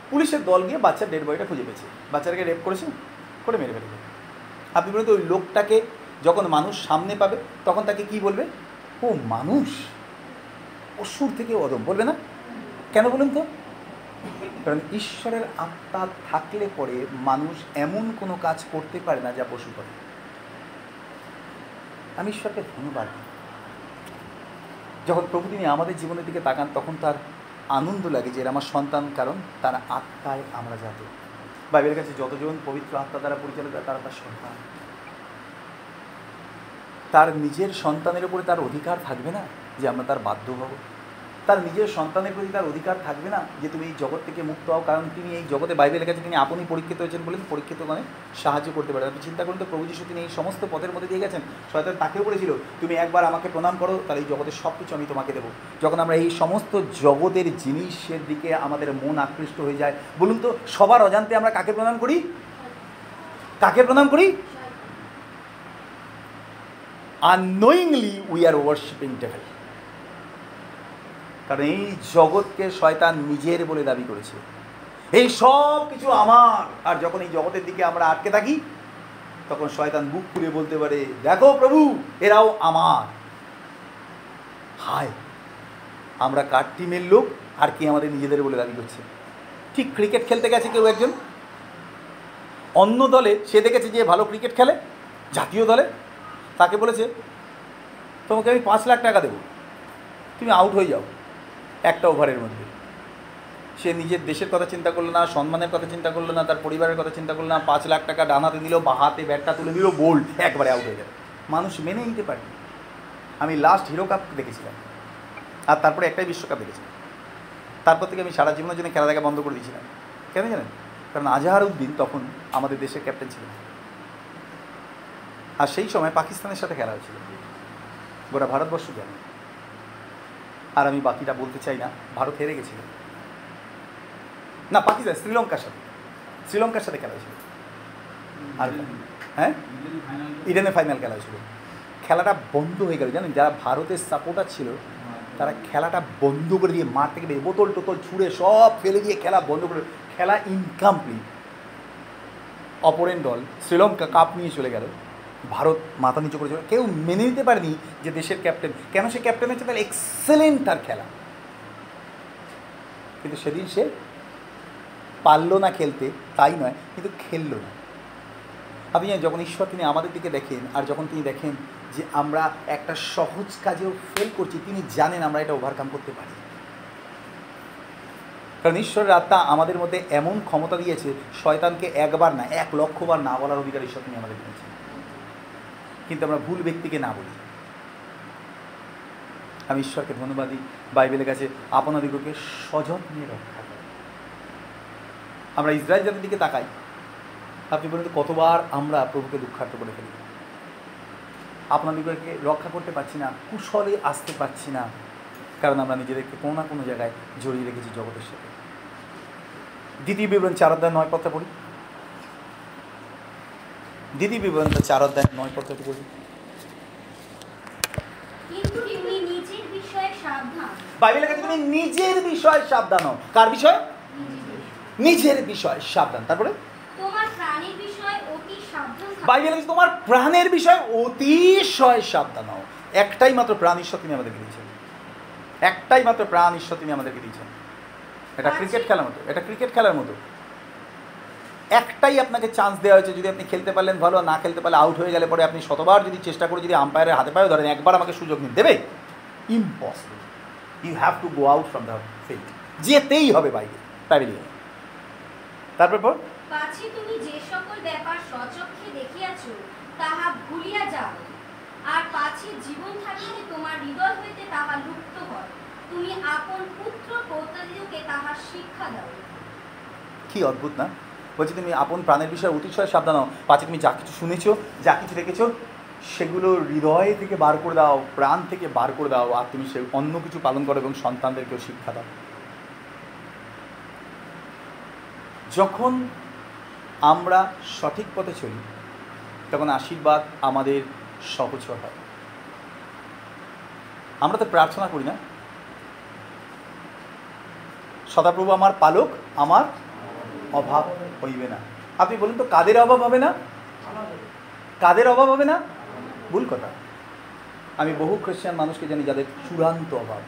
পুলিশের দল গিয়ে বাচ্চার ডেড বডিটা খুঁজে পেয়েছে। বাচ্চাটাকে রেপ করেছে, করে মেরে ফেলেছে। আপনি বলুন তো, ওই লোকটাকে যখন মানুষ সামনে পাবে, তখন তাকে কি বলবে? ও মানুষ। অসুর থেকে অদম বলবে না? কেন বলুন তো? কারণ ঈশ্বরের আত্মা থাকলে পরে মানুষ এমন কোনো কাজ করতে পারে না যা পশু করে। আমি ঈশ্বরকে ধন্যবাদ যখন প্রভু তিনি আমাদের জীবনের দিকে তাকান, তখন তার আনন্দ লাগে যে এরা আমার সন্তান, কারণ তার আত্মায় আমরা যাতে বাইবেলের কাছে যতজন পবিত্র আত্মা দ্বারা পরিচালিত, তারা তার সন্তান। তার নিজের সন্তানের উপরে তার অধিকার থাকবে না যে আমরা তার বাধ্য হব। তার নিজের সন্তানের প্রতি তার অধিকার থাকবে না যে তুমি এই জগৎ থেকে মুক্ত হও। কারণ তিনি এই জগতে বাইবেলের কাছে তিনি আপনি পরীক্ষিত হয়েছেন বলেন পরীক্ষিত মানে সাহায্য করতে পারেন আপনি চিন্তা করুন তো প্রভু যিশু তিনি এই সমস্ত পথের মধ্যে দিয়ে গেছেন। শয়তান তাকেও বলেছিল তুমি একবার আমাকে প্রণাম করো তাহলে এই জগতের সব কিছু আমি তোমাকে দেবো। যখন আমরা এই সমস্ত জগতের জিনিসের দিকে আমাদের মন আকৃষ্ট হয়ে যায় বলুন তো সবার অজান্তে আমরা কাকে প্রণাম করি? কাকে প্রণাম করি? Unknowingly we are worshipping devil কারণ এই জগৎকে শয়তান নিজের বলে দাবি করেছে। এই সব কিছু আমার। আর যখন এই জগতের দিকে আমরা আটকে থাকি, তখন শয়তান বুক খুলে বলতে পারে, দেখো প্রভু, এরাও আমার। হায়, আমরা কার টিমের লোক? আর কি আমাদের নিজেদের বলে দাবি করছে? ঠিক ক্রিকেট খেলতে গেছে কেউ একজন? অন্য দলে, সে দেখেছে যে ভালো ক্রিকেট খেলে, জাতীয় দলে, তাকে বলেছে, তোমাকে আমি পাঁচ লাখ টাকা দেবো। তুমি আউট হয়ে যাও। একটা ওভারের মধ্যে। সে নিজের দেশের কথা চিন্তা করল না, সম্মানের কথা চিন্তা করল না, তার পরিবারের কথা চিন্তা করল না, পাঁচ লাখ টাকা ডান হাতে দিল, বা হাতে ব্যাটটা তুলে দিল বোল্ড একবারে আউট হয়ে গেল। মানুষ মেনে নিতে পারে। আমি লাস্ট হিরো কাপ দেখেছিলাম। আর তারপরে একটাই বিশ্বকাপ দেখেছিলাম। তারপর থেকে আমি সারা জীবনের জন্য খেলা দেখা বন্ধ করে দিয়েছিলাম। কেন জানেন? কারণ আজহার উদ্দিন তখন আমাদের দেশের ক্যাপ্টেন ছিলেন। আর সেই সময় পাকিস্তানের সাথে খেলা হয়েছিল। গোটা ভারতবর্ষ জানে। আর আমি বাকিটা বলতে চাই না ভারত হেরে গেছিল। না পাকিস্তান শ্রীলঙ্কার সাথে। শ্রীলঙ্কার সাথে খেলা হয়েছিল। আর হ্যাঁ? ইডেনে ফাইনাল খেলা। হয়েছিল। খেলাটা বন্ধ হয়ে গেল জানেন? যারা ভারতের সাপোর্টার ছিল তারা খেলাটা বন্ধ করে দিয়ে মাঠ থেকে বেরিয়ে বোতল টোতল ছুঁড়ে সব ফেলে দিয়ে খেলা বন্ধ করে খেলা ইনকমপ্লিট অপরেন দল শ্রীলঙ্কা কাপ নিয়ে চলে গেল। ভারত মাথা নিচু করেছিল কেউ মেনে নিতে পারেনি যে দেশের ক্যাপ্টেন কেন সে ক্যাপ্টেন হচ্ছে? তার এক্সেলেন্ট তার খেলা। কিন্তু সেদিন সে পারল না খেলতে, তাই নয়, কিন্তু খেললো না। আপনি যখন ঈশ্বর তিনি আমাদের দিকে দেখেন, আর যখন তিনি দেখেন যে আমরা একটা সহজ কাজেও ফেল করছি, তিনি জানেন আমরা এটা ওভারকাম করতে পারি। কারণ ঈশ্বরের আত্মা আমাদের মধ্যে এমন ক্ষমতা দিয়েছে, শয়তানকে একবার না, এক লক্ষবার না বলার অধিকার ঈশ্বর তিনি আমাদের দিয়েছেন। কিন্তু আমরা ভুল ব্যক্তিকে না বলি। আমি ঈশ্বরকে ধন্যবাদ দিই। বাইবেলের কাছে আপনাদিগকে সযত্নে রক্ষা করে। আমরা ইসরায়েল জাতির দিকে তাকাই। আপনি বলুন কতবার আমরা প্রভুকে দুঃখার্থ করে ফেলি? আপনাদিগকে রক্ষা করতে পারছি না, কুশলে আসতে পারছি না, কারণ আমরা নিজেদেরকে কোনো না কোনো জায়গায় জড়িয়ে রেখেছি জগতের সাথে। দ্বিতীয় বিবরণ চার অধ্যায় নয় পত্র পড়ি। দ্বিতীয় বিবরণ চার অধ্যায় নয় বিষয়ে সাবধান। বাইবেলের কাছে তুমি নিজের বিষয় সাবধান হও। কার বিষয়? নিজের বিষয়। সাবধান। তারপরে? বাইবেল লিখেছে তোমার প্রাণের বিষয় অতিশয় সাবধান হও। একটাই মাত্র প্রাণ ঈশ্বর তিনি আমাদেরকে দিয়েছেন। একটাই মাত্র প্রাণ ঈশ্বর তিনি আমাদেরকে দিয়েছেন। এটা ক্রিকেট খেলার মতো এটা ক্রিকেট খেলার মতো। একটাই আপনাকে চান্স দেওয়া হয়েছে যদি আপনি খেলতে পারলেন ভালো না খেলতে পারলে আউট হয়ে গেলে পরে আপনি শতবার যদি চেষ্টা করে যদি আম্পায়ারের হাতে পায়েও ধরেন একবার আমাকে সুযোগ নিন দেবে? Impossible you have to go out from the field যেতেই হবে বাইরে প্যাভিলিয়নে তারপর পর পাছি তুমি যে সকল ব্যাপার স্বচক্ষে দেখিয়াছ তাহা ভুলিয়া যাও। আর পাছি জীবন থাকিতে তোমার হৃদয় হইতে তাহা লুপ্ত হয়। তুমি আপন পুত্র তাহার শিক্ষা দাও। কি অদ্ভুত না? বলছি তুমি আপন প্রাণের বিষয়ে অতিশয় সাবধান হও। পাচ্ছে তুমি যা কিছু শুনেছো, যা কিছু দেখেছ, সেগুলো হৃদয় থেকে বার করে দাও, প্রাণ থেকে বার করে দাও, আর তুমি সে অন্য কিছু পালন করো এবং সন্তানদেরকেও শিক্ষা দাও। যখন আমরা সঠিক পথে চলি, তখন আশীর্বাদ আমাদের সহচর হয়। আমরা তো প্রার্থনা করি না। সদাপ্রভু আমার পালক, আমার অভাব হইবে না। আপনি বলুন তো, কাদের অভাব হবে না? কাদের অভাব হবে না? ভুল কথা। আমি বহু খ্রিস্টান মানুষকে জানি যাদের চূড়ান্ত অভাব।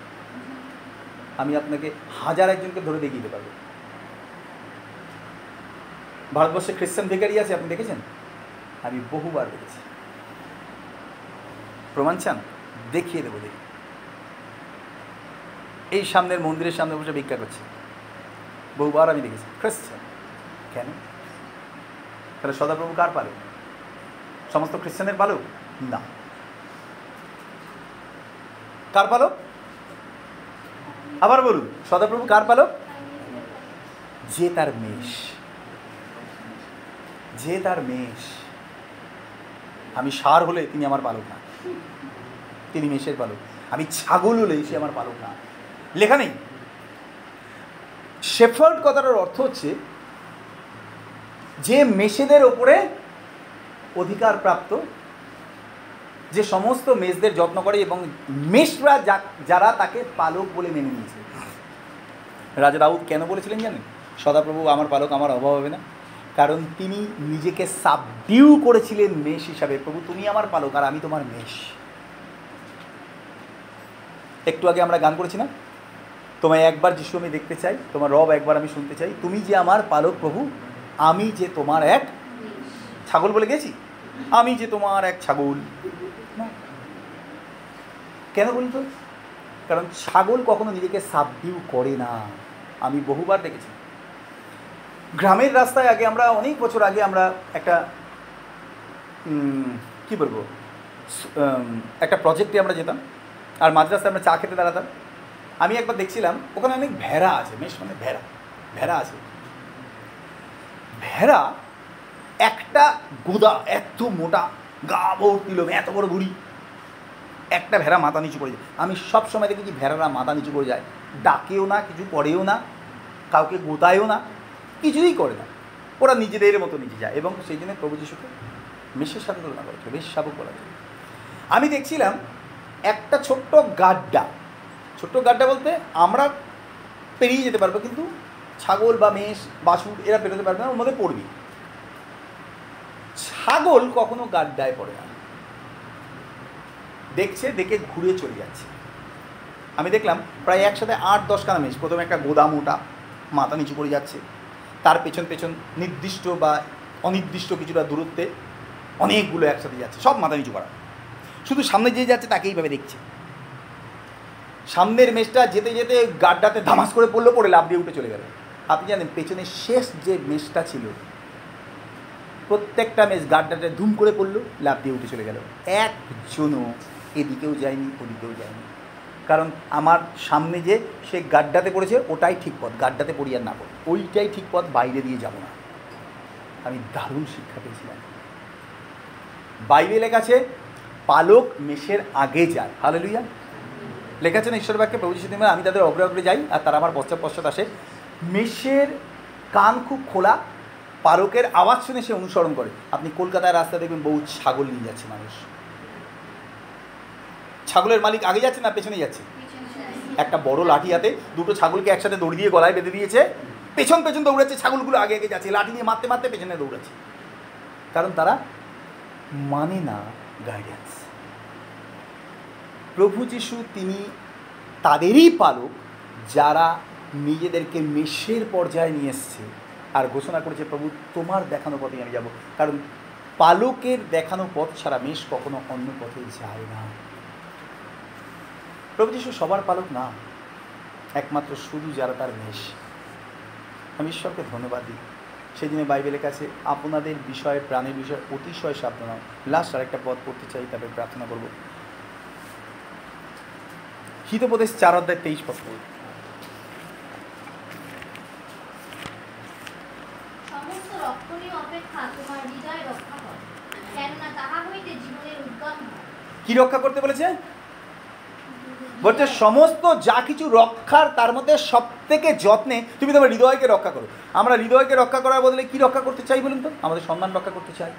আমি আপনাকে হাজার একজনকে ধরে দেখিয়ে দিতে পারব। ভারতবর্ষে খ্রিস্টান ভিকারি আছে, আপনি দেখেছেন? আমি বহুবার দেখেছি। প্রমাণ চান? দেখিয়ে দেবো, দেখি। এই সামনের মন্দিরের সামনে বসে ভিক্ষা করছে। বহুবার আমি দেখেছি। খ্রিস্টান। কেন? তাহলে সদাপ্রভু কার পালক? সমস্ত খ্রিস্টানের পালক? না। কার পালক? আবার বলুন, সদাপ্রভু কার পালক? যে তার মেষ। যে তার মেষ। আমি সার হলে তিনি আমার পালক না। তিনি মেষের পালক। আমি ছাগল হলে সে আমার পালক না। লেখা নেই। শেফার্ড কথাটার অর্থ হচ্ছে যে মেষেদের ওপরে অধিকার প্রাপ্ত, যে সমস্ত মেষদের যত্ন করে এবং মেষরা যারা তাকে পালক বলে মেনে নিয়েছে। রাজা দাউদ কেন বলেছিলেন জানেন? সদাপ্রভু, আমার পালক, আমার অভাব হবে না। কারণ তিনি নিজেকে সাবডিউ করেছিলেন মেষ হিসাবে। প্রভু, তুমি আমার পালক আর আমি তোমার মেষ। একটু আগে আমরা গান করেছি না তোমায় একবার যিশু আমি দেখতে চাই, তোমার রব একবার আমি শুনতে চাই। তুমি যে আমার পালক প্রভু আমি যে তোমার এক ছাগল বলে গেছি? আমি যে তোমার এক ছাগল। কেন বলতো কারণ ছাগল কখনো নিজেকে সাবডিউ করে না। আমি বহুবার দেখেছি। গ্রামের রাস্তায় আগে আমরা, অনেক বছর আগে আমরা একটা কি বলব? একটা প্রজেক্টে আমরা যেতাম। আর মাঝ রাস্তায় আমরা চা খেতে দাঁড়াতাম। আমি একবার দেখছিলাম, ওখানে অনেক ভেড়া আছে, বেশ মানে ভেড়া ভেড়া আছে। ভেড়া একটা গোদা, এত মোটা, গা ভর্তি লোম এত বড় বুড়ি। একটা ভেড়া মাথা নিচু করে যায়। আমি সব সময় দেখেছি ভেড়ারা মাথা নিচু করে যায়। ডাকেও না, কিছু করেও না, কাউকে গোতায়ও না, কিছুই করে না। ওরা নিজেদের মতো নিজে যায় এবং সেই জন্য প্রভু যিশুকে মেষের সাথে তুলনা করেছিল বেশ শাবক বলা যায়। আমি দেখছিলাম একটা ছোট্ট গাড্ডা। ছোট্ট গাড্ডা বলতে আমরা পেরিয়ে যেতে পারব, কিন্তু ছাগল বা মেষ, বাছুর এরা পেরোতে পারবে না, ওর মধ্যে পড়বি। ছাগল কখনো গাড্ডায় পড়ে না। দেখছে, দেখে ঘুরে চলে যাচ্ছে। আমি দেখলাম প্রায় একসাথে আট দশখানা মেষ। প্রথমে একটা গোদাম ওটা মাথা নিচু করে যাচ্ছে। তার পেছন পেছন নির্দিষ্ট বা অনির্দিষ্ট কিছুটা দূরত্বে অনেকগুলো একসাথে যাচ্ছে, সব মাথা নিচু করা। শুধু সামনে যে যাচ্ছে তাকে এইভাবে দেখছে। সামনের মেষটা যেতে যেতে গাড্ডাতে ধামাস করে পড়ল, পড়ে লাভ দিয়ে উঠে চলে গেল। আপনি জানেন পেছনে শেষ যে মেষটা ছিল, প্রত্যেকটা মেষ গাড্ডাতে ধুম করে পড়ল লাভ দিয়ে উঠে চলে গেল। একজনও এদিকেও যায়নি, ওদিকেও যায়নি। কারণ আমার সামনে যে সে গাড্ডাতে পড়েছে, ওটাই ঠিক পথ। গাড্ডাতে পড়ি আর না পড়ি। ওইটাই ঠিক পথ, বাইরে দিয়ে যাব না। আমি দারুণ শিক্ষা পেয়েছিলাম। বাইরে লেখা আছে পালক মেষের আগে যায়। হালেলুইয়া লেখা আছে না ঈশ্বর বাক্যে প্রভু আমি তাদের অগ্রে অগ্রে যাই, আর তারা আমার পশ্চাৎ পশ্চাৎ আসে। মেষের কান খুব খোলা পালকের আওয়াজ শুনে সে অনুসরণ করে। আপনি কলকাতায় রাস্তা দেখবেন বহু ছাগল নিয়ে যাচ্ছে মানুষ। ছাগলের মালিক আগে যাচ্ছে না, পেছনে যাচ্ছে? একটা বড় লাঠি হাতে দুটো ছাগলকে একসাথে দড়ি দিয়ে গলায় বেঁধে দিয়েছে। পেছন পেছন দৌড়াচ্ছে, ছাগলগুলো আগে আগে যাচ্ছে। লাঠি নিয়ে মারতে মারতে পেছনে দৌড়াচ্ছে। কারণ তারা মানে না গাইডেন্স প্রভু যিশু, তিনি তাদেরই পালক যারা নিজেদেরকে মেষের পর্যায়ে নিয়ে এসছে আর ঘোষণা করেছে, প্রভু, তোমার দেখানো পথে আমি যাব। কারণ পালকের দেখানো পথ ছাড়া মেষ কখনো অন্য পথে যায় না। প্রভু যিশু সবার পালক না, একমাত্র শুধু যারা তার মেষ। আমি ঈশ্বরকে ধন্যবাদ দিই। সেদিনে বাইবেলের কাছে আপনাদের বিষয়ে, প্রাণের বিষয়ে অতিশয় সাবধান। লাস্ট আরেকটা পথ পড়তে চাই, তারপরে প্রার্থনা করব। হিতোপদেশ চার অধ্যায় তেইশ পদ পড়ব। সমস্ত রক্ষণীয় অপেক্ষা রক্ষা কি রক্ষা করতে বলেছে? বলছে, সমস্ত যা কিছু রক্ষার, তার মধ্যে সব থেকে যত্নে তুমি তোমার হৃদয়কে রক্ষা করো। আমরা হৃদয়কে রক্ষা করার বদলে কি রক্ষা করতে চাই বলুন তো? আমাদের সম্মান রক্ষা করতে চাই,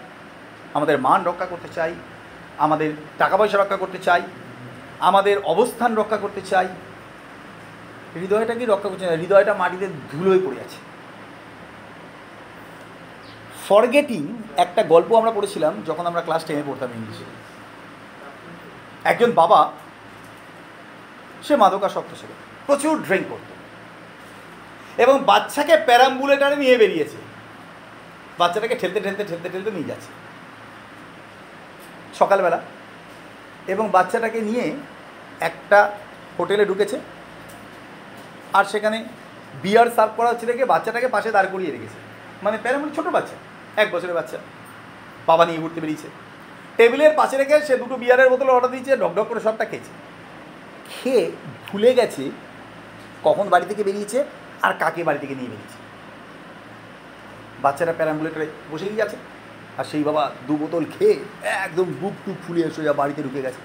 আমাদের মান রক্ষা করতে চাই, আমাদের টাকা পয়সা রক্ষা করতে চাই, আমাদের অবস্থান রক্ষা করতে চাই। হৃদয়টা কি রক্ষা করছে না হৃদয়টা মাটিতে ধুলোয় পড়ে আছে। ফরগেটিং একটা গল্প আমরা পড়েছিলাম যখন আমরা ক্লাস টেনে পড়তাম ইংলিশে একজন বাবা, সে মাদকাসক্ত ছিল, প্রচুর ড্রিঙ্ক করত। এবং বাচ্চাকে প্যারাম্বুলেটারে নিয়ে বেরিয়েছে। বাচ্চাটাকে ঠেলতে ঠেলতে ঠেলতে ঠেলতে নিয়ে যাচ্ছে। সকালবেলা, এবং বাচ্চাটাকে নিয়ে একটা হোটেলে ঢুকেছে। আর সেখানে বিয়ার সার্ভ করা হচ্ছে দেখে বাচ্চাটাকে পাশে দাঁড় করিয়ে রেখেছে। মানে প্যারাম্বুল ছোটো বাচ্চা। এক বছরের বাচ্চা। বাবা নিয়ে ঘুরতে বেরিয়েছে। টেবিলের পাশে রেখে সে দুটো বিয়ারের বোতল অর্ডার দিয়েছে ডকডক করে সবটা খেয়েছে। খেয়ে ভুলে গেছে কখন বাড়ি থেকে বেরিয়েছে আর কাকে বাড়ি থেকে নিয়ে বেরিয়েছে। বাচ্চারা প্যারাম্বুলেটারে বসেই গেছে আর সেই বাবা দু বোতল খেয়ে একদম বুক টুক ফুলিয়ে সোজা বাড়িতে ঢুকে গেছে।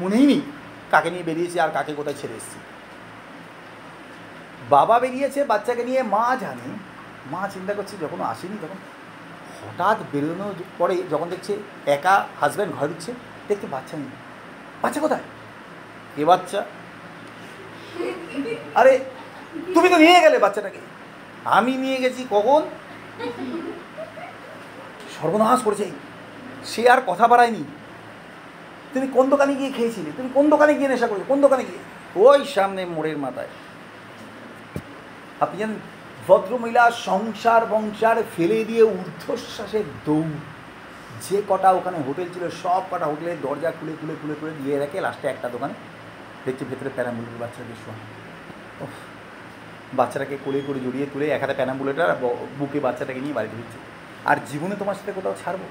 মনেই নেই কাকে নিয়ে বেরিয়েছে আর কাকে কোথায় ছেড়ে এসেছে। বাবা বেরিয়েছে বাচ্চাকে নিয়ে, মা জানে মা চিন্তা করছে, যখন আসেনি, তখন হঠাৎ বেরোনোর পরে যখন দেখছে একা হাজব্যান্ড ঘরে ঢুকছে, দেখতে বাচ্চা নেই বাচ্চা কোথায়? কে বাচ্চা? আরে, তুমি তো নিয়ে গেলে বাচ্চাটাকে। আমি নিয়ে গেছি কখন? সর্বনাশ করেছে। সে আর কথা বাড়ায়নি। তুমি কোন দোকানে গিয়ে খেয়েছিলে? তুমি কোন দোকানে গিয়ে নেশা করেছ? কোন দোকানে গিয়ে? ওই সামনে মোড়ের মাথায়। আপনি জানেন ভদ্রমহিলা সংসার বংসার ফেলে দিয়ে ঊর্ধ্বশ্বাসের দৌড়। যে কটা ওখানে হোটেল ছিল, সব কটা হোটেলের দরজা খুলে খুলে খুলে খুলে দিয়ে রাখে লাস্টে একটা দোকানে দেখছি ভেতরে প্যারাম্বুলের বাচ্চাকে শোয়া বাচ্চাটাকে কোলে করে জড়িয়ে তুলে এক হাতে প্যারাম্বুলেটা আর বুকে বাচ্চাটাকে নিয়ে বাড়িতে দিচ্ছে আর জীবনে তোমার সাথে কোথাও ছাড়বো?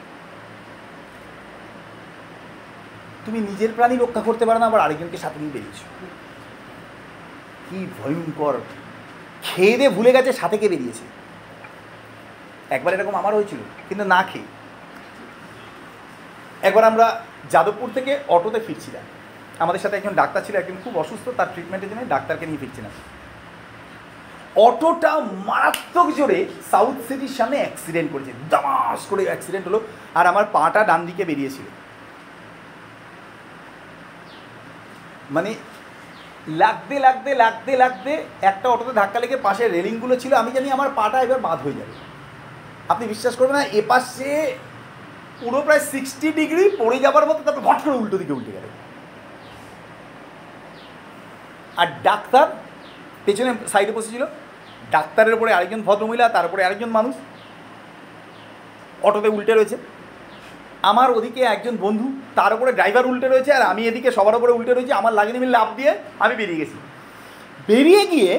তুমি নিজের প্রাণী রক্ষা করতে পারো না, আবার আরেকজনকে সাথে নিয়ে বেরিয়েছো। কি ভয়ঙ্কর খেয়ে দিয়ে ভুলে গেছে, সাথে কে বেরিয়েছে। একবার এরকম আমার হয়েছিল, কিন্তু না খেয়ে। একবার আমরা যাদবপুর থেকে অটোতে ফিরছিলাম। আমাদের সাথে একজন ডাক্তার ছিল, একজন খুব অসুস্থ, তার ট্রিটমেন্টের জন্য ডাক্তারকে নিয়ে ফিরছিলাম। অটোটা মারাত্মক জোরে সাউথ সিটির সামনে অ্যাক্সিডেন্ট করেছে, দামাস করে অ্যাক্সিডেন্ট হলো, আর আমার পাটা ডান দিকে বেরিয়েছিল। মানে লাগতে লাগতে লাগতে লাগতে একটা অটোতে ধাক্কা লেগে পাশে রেলিংগুলো ছিল, আমি জানি আমার পাটা এবার বাদ হয়ে যাবে। আপনি বিশ্বাস করবেন না, এ পাশে পুরো প্রায় সিক্সটি ডিগ্রি পড়ে যাবার মতো তারপর ঘট করে উল্টো দিকে উল্টে গেল। আর ডাক্তার পেছনে সাইডে বসেছিল। ডাক্তারের উপরে আরেকজন ভদ্রমহিলা, তার উপরে আরেকজন মানুষ। অটোতে উল্টে রয়েছে। আমার ওদিকে একজন বন্ধু, তার উপরে ড্রাইভার উল্টে রয়েছে আর আমি এদিকে সবার উপরে উল্টে রয়েছি, আমার লাগেনি মিলে লাভ দিয়ে আমি বেরিয়ে গেছি। বেরিয়ে গিয়ে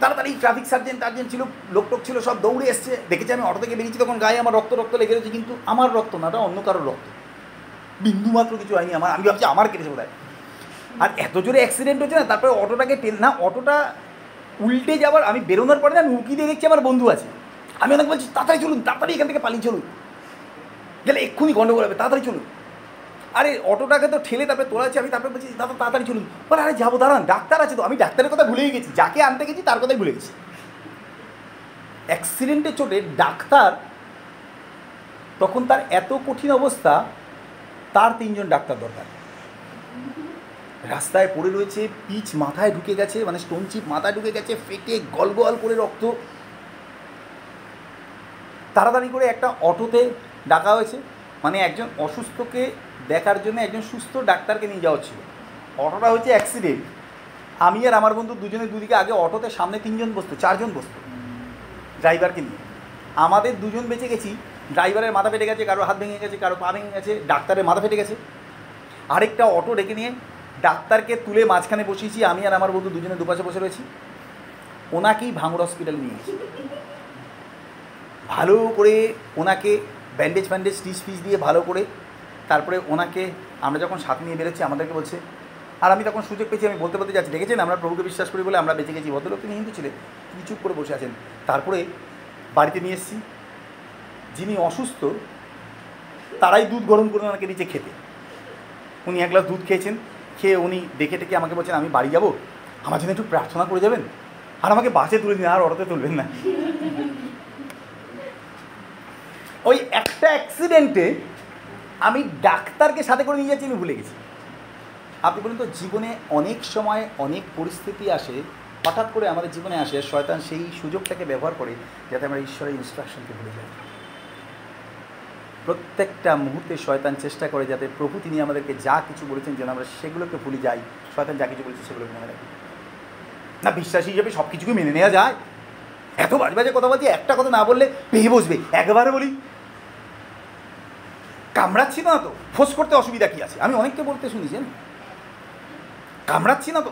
তাড়াতাড়ি ট্রাফিক সার্জেন্ট টার্জেন্ট ছিল, লোক টোক ছিল, সব দৌড়ে এসছে। দেখেছি আমি অটো থেকে বেরিয়েছি, তখন গায়ে আমার রক্ত রক্ত লেগে রয়েছে, কিন্তু আমার রক্ত না, ওটা অন্য কারোর রক্ত। বিন্দু মাত্র কিছু হয়নি আমার, আমি ভাবছি আমার কেটেছে বোধ আর এত জোরে অ্যাক্সিডেন্ট হচ্ছে না, তারপরে অটোটাকে টেন, না, অটোটা উল্টে যাওয়ার আমি বেরোনোর পরে না উকি দিয়ে দেখছি আমার বন্ধু আছে। আমি অনেক বলছি, তাড়াতাড়ি চলুন, তাড়াতাড়ি এখান থেকে পালিয়ে চলুন। গেলে এক্ষুনি গন্ডগোল হবে, তাড়াতাড়ি চলুন। আরে, অটোটাকে তো ঠেলে তারপরে তোলাচ্ছি আমি তারপরে বলছি, দাদা, তাড়াতাড়ি চলুন। বলে, আরে, যাব, দাঁড়ান, ডাক্তার আছে তো। আমি ডাক্তারের কথা ভুলেই গেছি, যাকে আনতে গেছি তার কথাই ভুলে গেছি। অ্যাক্সিডেন্টে চোটে ডাক্তার, তখন তার এত কঠিন অবস্থা, তার তিনজন ডাক্তার দরকার। রাস্তায় পড়ে রয়েছে, পিচ মাথায় ঢুকে গেছে মানে স্টোন চিপ মাথায় ঢুকে গেছে, ফেটে গল গল করে রক্ত। তাড়াতাড়ি করে একটা অটোতে ডাকা হয়েছে। মানে একজন অসুস্থকে দেখার জন্য একজন সুস্থ ডাক্তারকে নিয়ে যাওয়া ছিল অটোটা হচ্ছে অ্যাক্সিডেন্ট আমি আর আমার বন্ধু দুজনে দুদিকে আগে অটোতে সামনে তিনজন বসতো, চারজন বসতো ড্রাইভারকে নিয়ে। আমাদের দুজন বেঁচে গেছি, ড্রাইভারের মাথা ফেটে গেছে, কারও হাত ভেঙে গেছে, কারও পা ভেঙে গেছে, ডাক্তারের মাথা ফেটে গেছে। আরেকটা অটো ডেকে নিয়ে ডাক্তারকে তুলে মাঝখানে বসিয়েছি, আমি আর আমার বন্ধু দুজনে দুপাশে বসে রয়েছি। ওনাকেই ভাঙড় হসপিটাল নিয়ে গেছি ভালো করে ওনাকে ব্যান্ডেজ ফ্যান্ডেজ স্টিচ ফিচ দিয়ে ভালো করে তারপরে ওনাকে আমরা যখন সাথে নিয়ে বেরোচ্ছি, আমাদেরকে বলছে, আর আমি তখন সুযোগ পেয়েছি, আমি বলতে বলতে যাচ্ছি, দেখেছেন আমরা প্রভুকে বিশ্বাস করি বলে আমরা বেঁচে গেছি, ভদ্রলোক তিনি হিন্দু ছিলেন, তিনি চুপ করে বসে আছেন। তারপরে বাড়িতে নিয়ে এসেছি, যিনি অসুস্থ, তারাই দুধ গরম করে ওনাকে নিচে খেতে। উনি এক গ্লাস দুধ খেয়েছেন, খেয়ে উনি দেখে টেকে আমাকে বলছেন, আমি বাড়ি যাব, আমার জন্য একটু প্রার্থনা করে যাবেন? আর আমাকে বাসে তুলে দিন আর অটোতে তুলবেন না। ওই একটা অ্যাক্সিডেন্টে আমি ডাক্তারকে সাথে করে নিয়ে যাচ্ছি, আমি ভুলে গেছি। আপনি বলুন তো, জীবনে অনেক সময় অনেক পরিস্থিতি আসে, হঠাৎ করে আমাদের জীবনে আসে শয়তান সেই সুযোগটাকে ব্যবহার করে যাতে আমরা ঈশ্বরের ইনস্ট্রাকশনকে ভুলে যাই। প্রত্যেকটা মুহূর্তে শয়তান চেষ্টা করে যাতে প্রভু তিনি আমাদেরকে যা কিছু বলেছেন যেন আমরা সেগুলোকে ভুলে যাই, শয়তান যা কিছু বলেছে সেগুলোকে মনে রাখি। না, বিশ্বাসী হিসেবে সব কিছুকে মেনে নেওয়া যায়। এত বাজে বাজে কথা বলছি একটা কথা না বললে পেয়ে বসবে। একবারে বলি কামড়াচ্ছি না তো? ফোস করতে অসুবিধা কি আছে? আমি অনেককে বলতে শুনেছেন কামড়াচ্ছি না তো?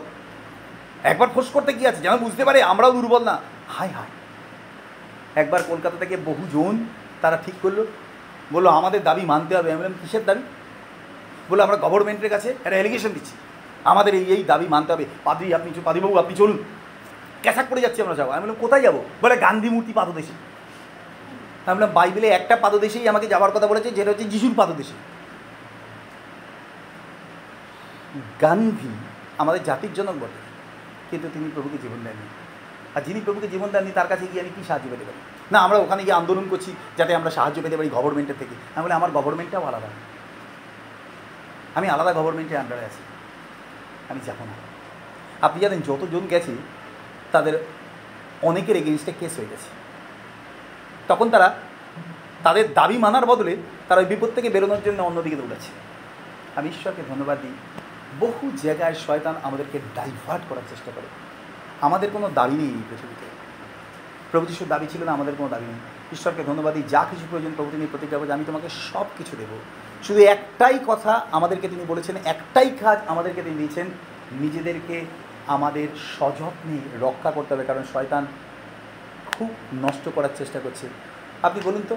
একবার ফোস করতে কি আছে? যেন বুঝতে পারে আমরাও দুর্বল না। হাই হাই একবার কলকাতা থেকে বহুজন তারা ঠিক করল। বলল, আমাদের দাবি মানতে হবে। আমি বললাম, কিসের দাবি? বলল, আমরা গভর্নমেন্টের কাছে একটা অ্যালিগেশন দিচ্ছি। আমাদের এই এই দাবি মানতে হবে। পাদ্রি, আপনি পাদ্রিবাবু, আপনি চলুন। ক্যাসাক করে যাচ্ছি আমরা যাব আমি বললাম, কোথায় যাব? বলে, গান্ধী মূর্তি পাদদেশে। আমি বললাম বাইবেলে একটা পাদদেশেই আমাকে যাওয়ার কথা বলেছে, যেটা হচ্ছে যিশুর পাদদেশে। গান্ধী আমাদের জাতির জনক বটে, কিন্তু তিনি প্রভুকে জীবন দেননি। আর যিনি প্রভুকে জীবন দেননি, তার কাছে গিয়ে আমি কী সাহায্য পেতে পারি? না, আমরা ওখানে গিয়ে আন্দোলন করছি যাতে আমরা সাহায্য পেতে পারি গভর্নমেন্টের থেকে। আমি বলি আমার গভর্নমেন্টটাও আলাদা। আমি আলাদা গভর্নমেন্টের আন্ডারে আছি। আমি যাব না। আপনি জানেন, যতজন গেছে, তাদের অনেকের এগেনস্টে কেস হয়ে গেছে। তখন তারা তাদের দাবি মানার বদলে তারা ওই বিপদ থেকে বেরোনোর জন্য অন্যদিকে দৌড়াচ্ছে। আমি ঈশ্বরকে ধন্যবাদ দিই। বহু জায়গায় শয়তান আমাদেরকে ডাইভার্ট করার চেষ্টা করে। আমাদের কোনো দাবি নেই এই পৃথিবীতে। প্রভু যিশুর দাবি ছিল না, আমাদের কোনো দাবি নেই। ঈশ্বরকে ধন্যবাদ দিই, যা কিছু প্রয়োজন প্রভু তিনি প্রতিজ্ঞা করেছে আমি তোমাকে সব কিছু দেবো। শুধু একটাই কথা আমাদেরকে তিনি বলেছেন, একটাই কাজ আমাদেরকে তিনি দিয়েছেন, নিজেদেরকে আমাদের সযত্নে রক্ষা করতে হবে, কারণ শয়তান খুব নষ্ট করার চেষ্টা করছে। আপনি বলুন তো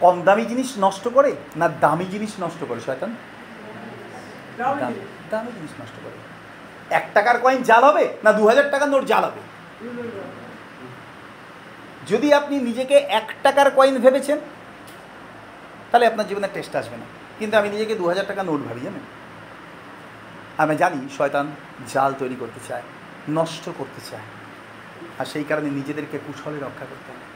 কম দামি জিনিস নষ্ট করে না দামি জিনিস নষ্ট করে শয়তান? দামি দামি জিনিস। নষ্ট করে। এক টাকার কয়েন জাল হবে না দু হাজার টাকার নোট জাল হবে? যদি আপনি নিজেকে এক টাকার কয়েন ভেবেছেন তাহলে আপনার জীবনে টেস্ট আসবে না। কিন্তু আমি নিজেকে দু হাজার টাকা নোট ভাবি জানেন? আমি জানি শয়তান জাল তৈরি করতে চায় নষ্ট করতে চায়। আর সেই কারণে নিজেদেরকে কুশলে রক্ষা করতে হবে।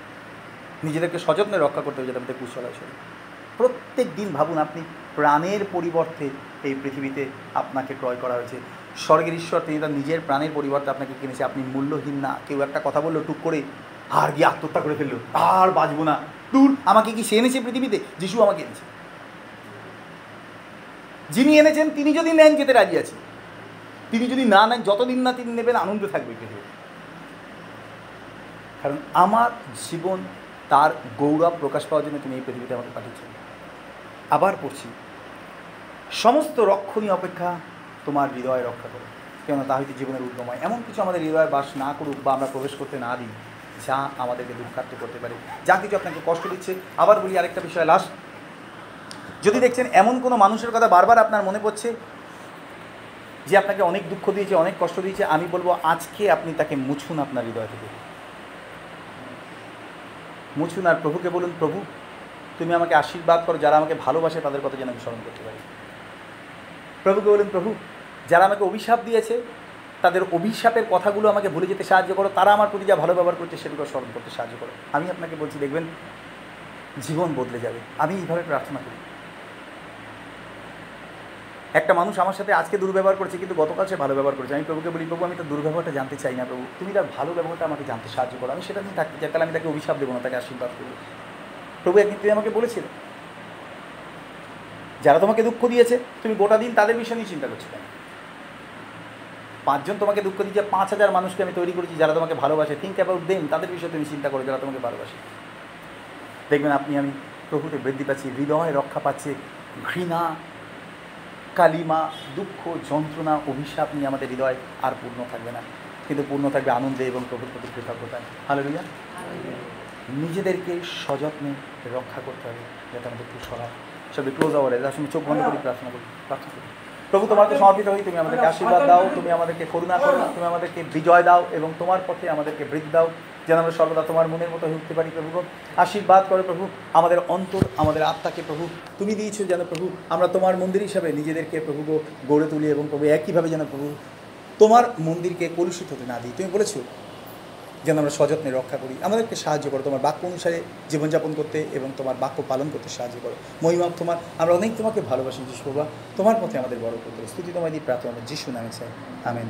নিজেদেরকে সযত্নে রক্ষা করতে হবে যাতে আমাদের কুশল শরীর। প্রত্যেক দিন ভাবুন আপনি প্রাণের পরিবর্তে এই পৃথিবীতে আপনাকে ক্রয় করা হয়েছে। স্বর্গের ঈশ্বর, তিনি তার নিজের প্রাণের পরিবর্তে আপনাকে কিনেছে। আপনি মূল্যহীন না। কেউ একটা কথা বলল, টুক করে আর গিয়ে আত্মহত্যা করে ফেলল। আর বাঁচবো না। দূর, আমাকে কি সে এনেছে পৃথিবীতে? যিশু আমাকে এনেছে। যিনি এনেছেন, তিনি যদি নেন যেতে রাজি আছে তিনি যদি না নেন, যতদিন না তিনি নেবেন, আনন্দে থাকবে। কারণ আমার জীবন তার গৌরব প্রকাশ পাওয়ার জন্য তিনি এই পৃথিবীতে আমাকে পাঠিয়েছেন। আবার পড়ছি, সমস্ত রক্ষণীয় অপেক্ষা তোমার হৃদয় রক্ষা করো। কেন তা হয়তো জীবনের উদ্যময় এমন কিছু আমাদের হৃদয়ে বাস না করুক বা আমরা প্রবেশ করতে না দিই, যা আমাদেরকে দুঃখার্থ করতে পারে। যা কিছু আপনাকে কষ্ট দিচ্ছে। আবার বলি আরেকটা বিষয় লাস্ট যদি দেখছেন এমন কোনো মানুষের কথা বারবার আপনার মনে পড়ছে, যে আপনাকে অনেক দুঃখ দিয়েছে, অনেক কষ্ট দিয়েছে, আমি বলব আজকে আপনি তাকে মুছুন আপনার হৃদয় থেকে। মুছুন আর প্রভুকে বলুন, প্রভু, তুমি আমাকে আশীর্বাদ করো, যারা আমাকে ভালোবাসে তাদের কথা যেন আমি স্মরণ করতে পারি। প্রভুকে বলুন, প্রভু, যারা আমাকে অভিশাপ দিয়েছে, তাদের অভিশাপের কথাগুলো আমাকে ভুলে যেতে সাহায্য করো। তারা আমার প্রতি যা ভালো ব্যবহার করছে, সেগুলো স্মরণ করতে সাহায্য করো। আমি আপনাকে বলছি, দেখবেন, জীবন বদলে যাবে। আমি এইভাবে প্রার্থনা করি। একটা মানুষ আমার সাথে আজকে দুর্ব্যবহার করেছে, কিন্তু গতকাল সে ভালো ব্যবহার করেছে। আমি প্রভুকে বলি, প্রভু, আমি তার দুর্ব্যবহারটা জানতে চাই না প্রভু। তুমি তার ভালো ব্যবহারটা আমাকে জানতে সাহায্য করো। আমি সেটা নিয়ে থাকতে চাই। তাহলে আমি তাকে অভিশাপ দেবো না, তাকে আশীর্বাদ করব। প্রভু একদিন তুমি আমাকে বলেছিলে যারা তোমাকে দুঃখ দিয়েছে, তুমি গোটা দিন তাদের বিষয় নিয়ে চিন্তা করছ কেন? পাঁচজন তোমাকে দুঃখ দিয়েছে, পাঁচ হাজার মানুষকে আমি তৈরি করেছি যারা তোমাকে ভালোবাসে। থিঙ্ক অ্যাবাউট দেম তাদের বিষয়ে তুমি চিন্তা করো, যারা তোমাকে ভালোবাসে। দেখবেন আপনি, আমি প্রভুতে বৃদ্ধি পাচ্ছি, হৃদয় রক্ষা পাচ্ছে, ঘৃণা কালিমা দুঃখ যন্ত্রণা অভিশাপ নিয়ে আমাদের হৃদয় আর পূর্ণ থাকবে না। কিন্তু পূর্ণ থাকবে আনন্দে এবং প্রভুর প্রতি কৃতজ্ঞতায়। ভালো নিজেদেরকে সযত্নে রক্ষা করতে হবে যাতে আমাদের খুব সরা সবে ক্লোজ আওয়ারে যার সঙ্গে চোখ বন্ধ করি প্রার্থনা করি প্রার্থনা করি। প্রভু, তোমাকে সমর্পিত হই, তুমি আমাদেরকে আশীর্বাদ দাও, তুমি আমাদেরকে করুণা করো, তুমি আমাদেরকে বিজয় দাও এবং তোমার পথে আমাদেরকে বৃদ্ধি দাও, যেন আমরা সর্বদা তোমার মনের মতো হয়ে উঠতে পারি, প্রভু। আশীর্বাদ করো, প্রভু। আমাদের অন্তর, আমাদের আত্মাকে, প্রভু। তুমি দিয়েছ যেন, প্রভু, আমরা তোমার মন্দির হিসাবে নিজেদেরকে, প্রভু গড়ে তুলি এবং প্রভু একইভাবে যেন, প্রভু, তোমার মন্দিরকে কলুষিত হতে না দিই। তুমি বলেছ যেন আমরা সযত্নে রক্ষা করি। আমাদেরকে সাহায্য করো, তোমার বাক্য অনুসারে জীবনযাপন করতে এবং তোমার বাক্য পালন করতে সাহায্য করো। মহিমা, তোমার, আমরা অনেক তোমাকে ভালোবাসি যিশু বাবা তোমার পথে আমাদের বড় করতে স্তুতি তোমায় দিয়ে প্রার্থনা যিশু নামে চাই আমেন।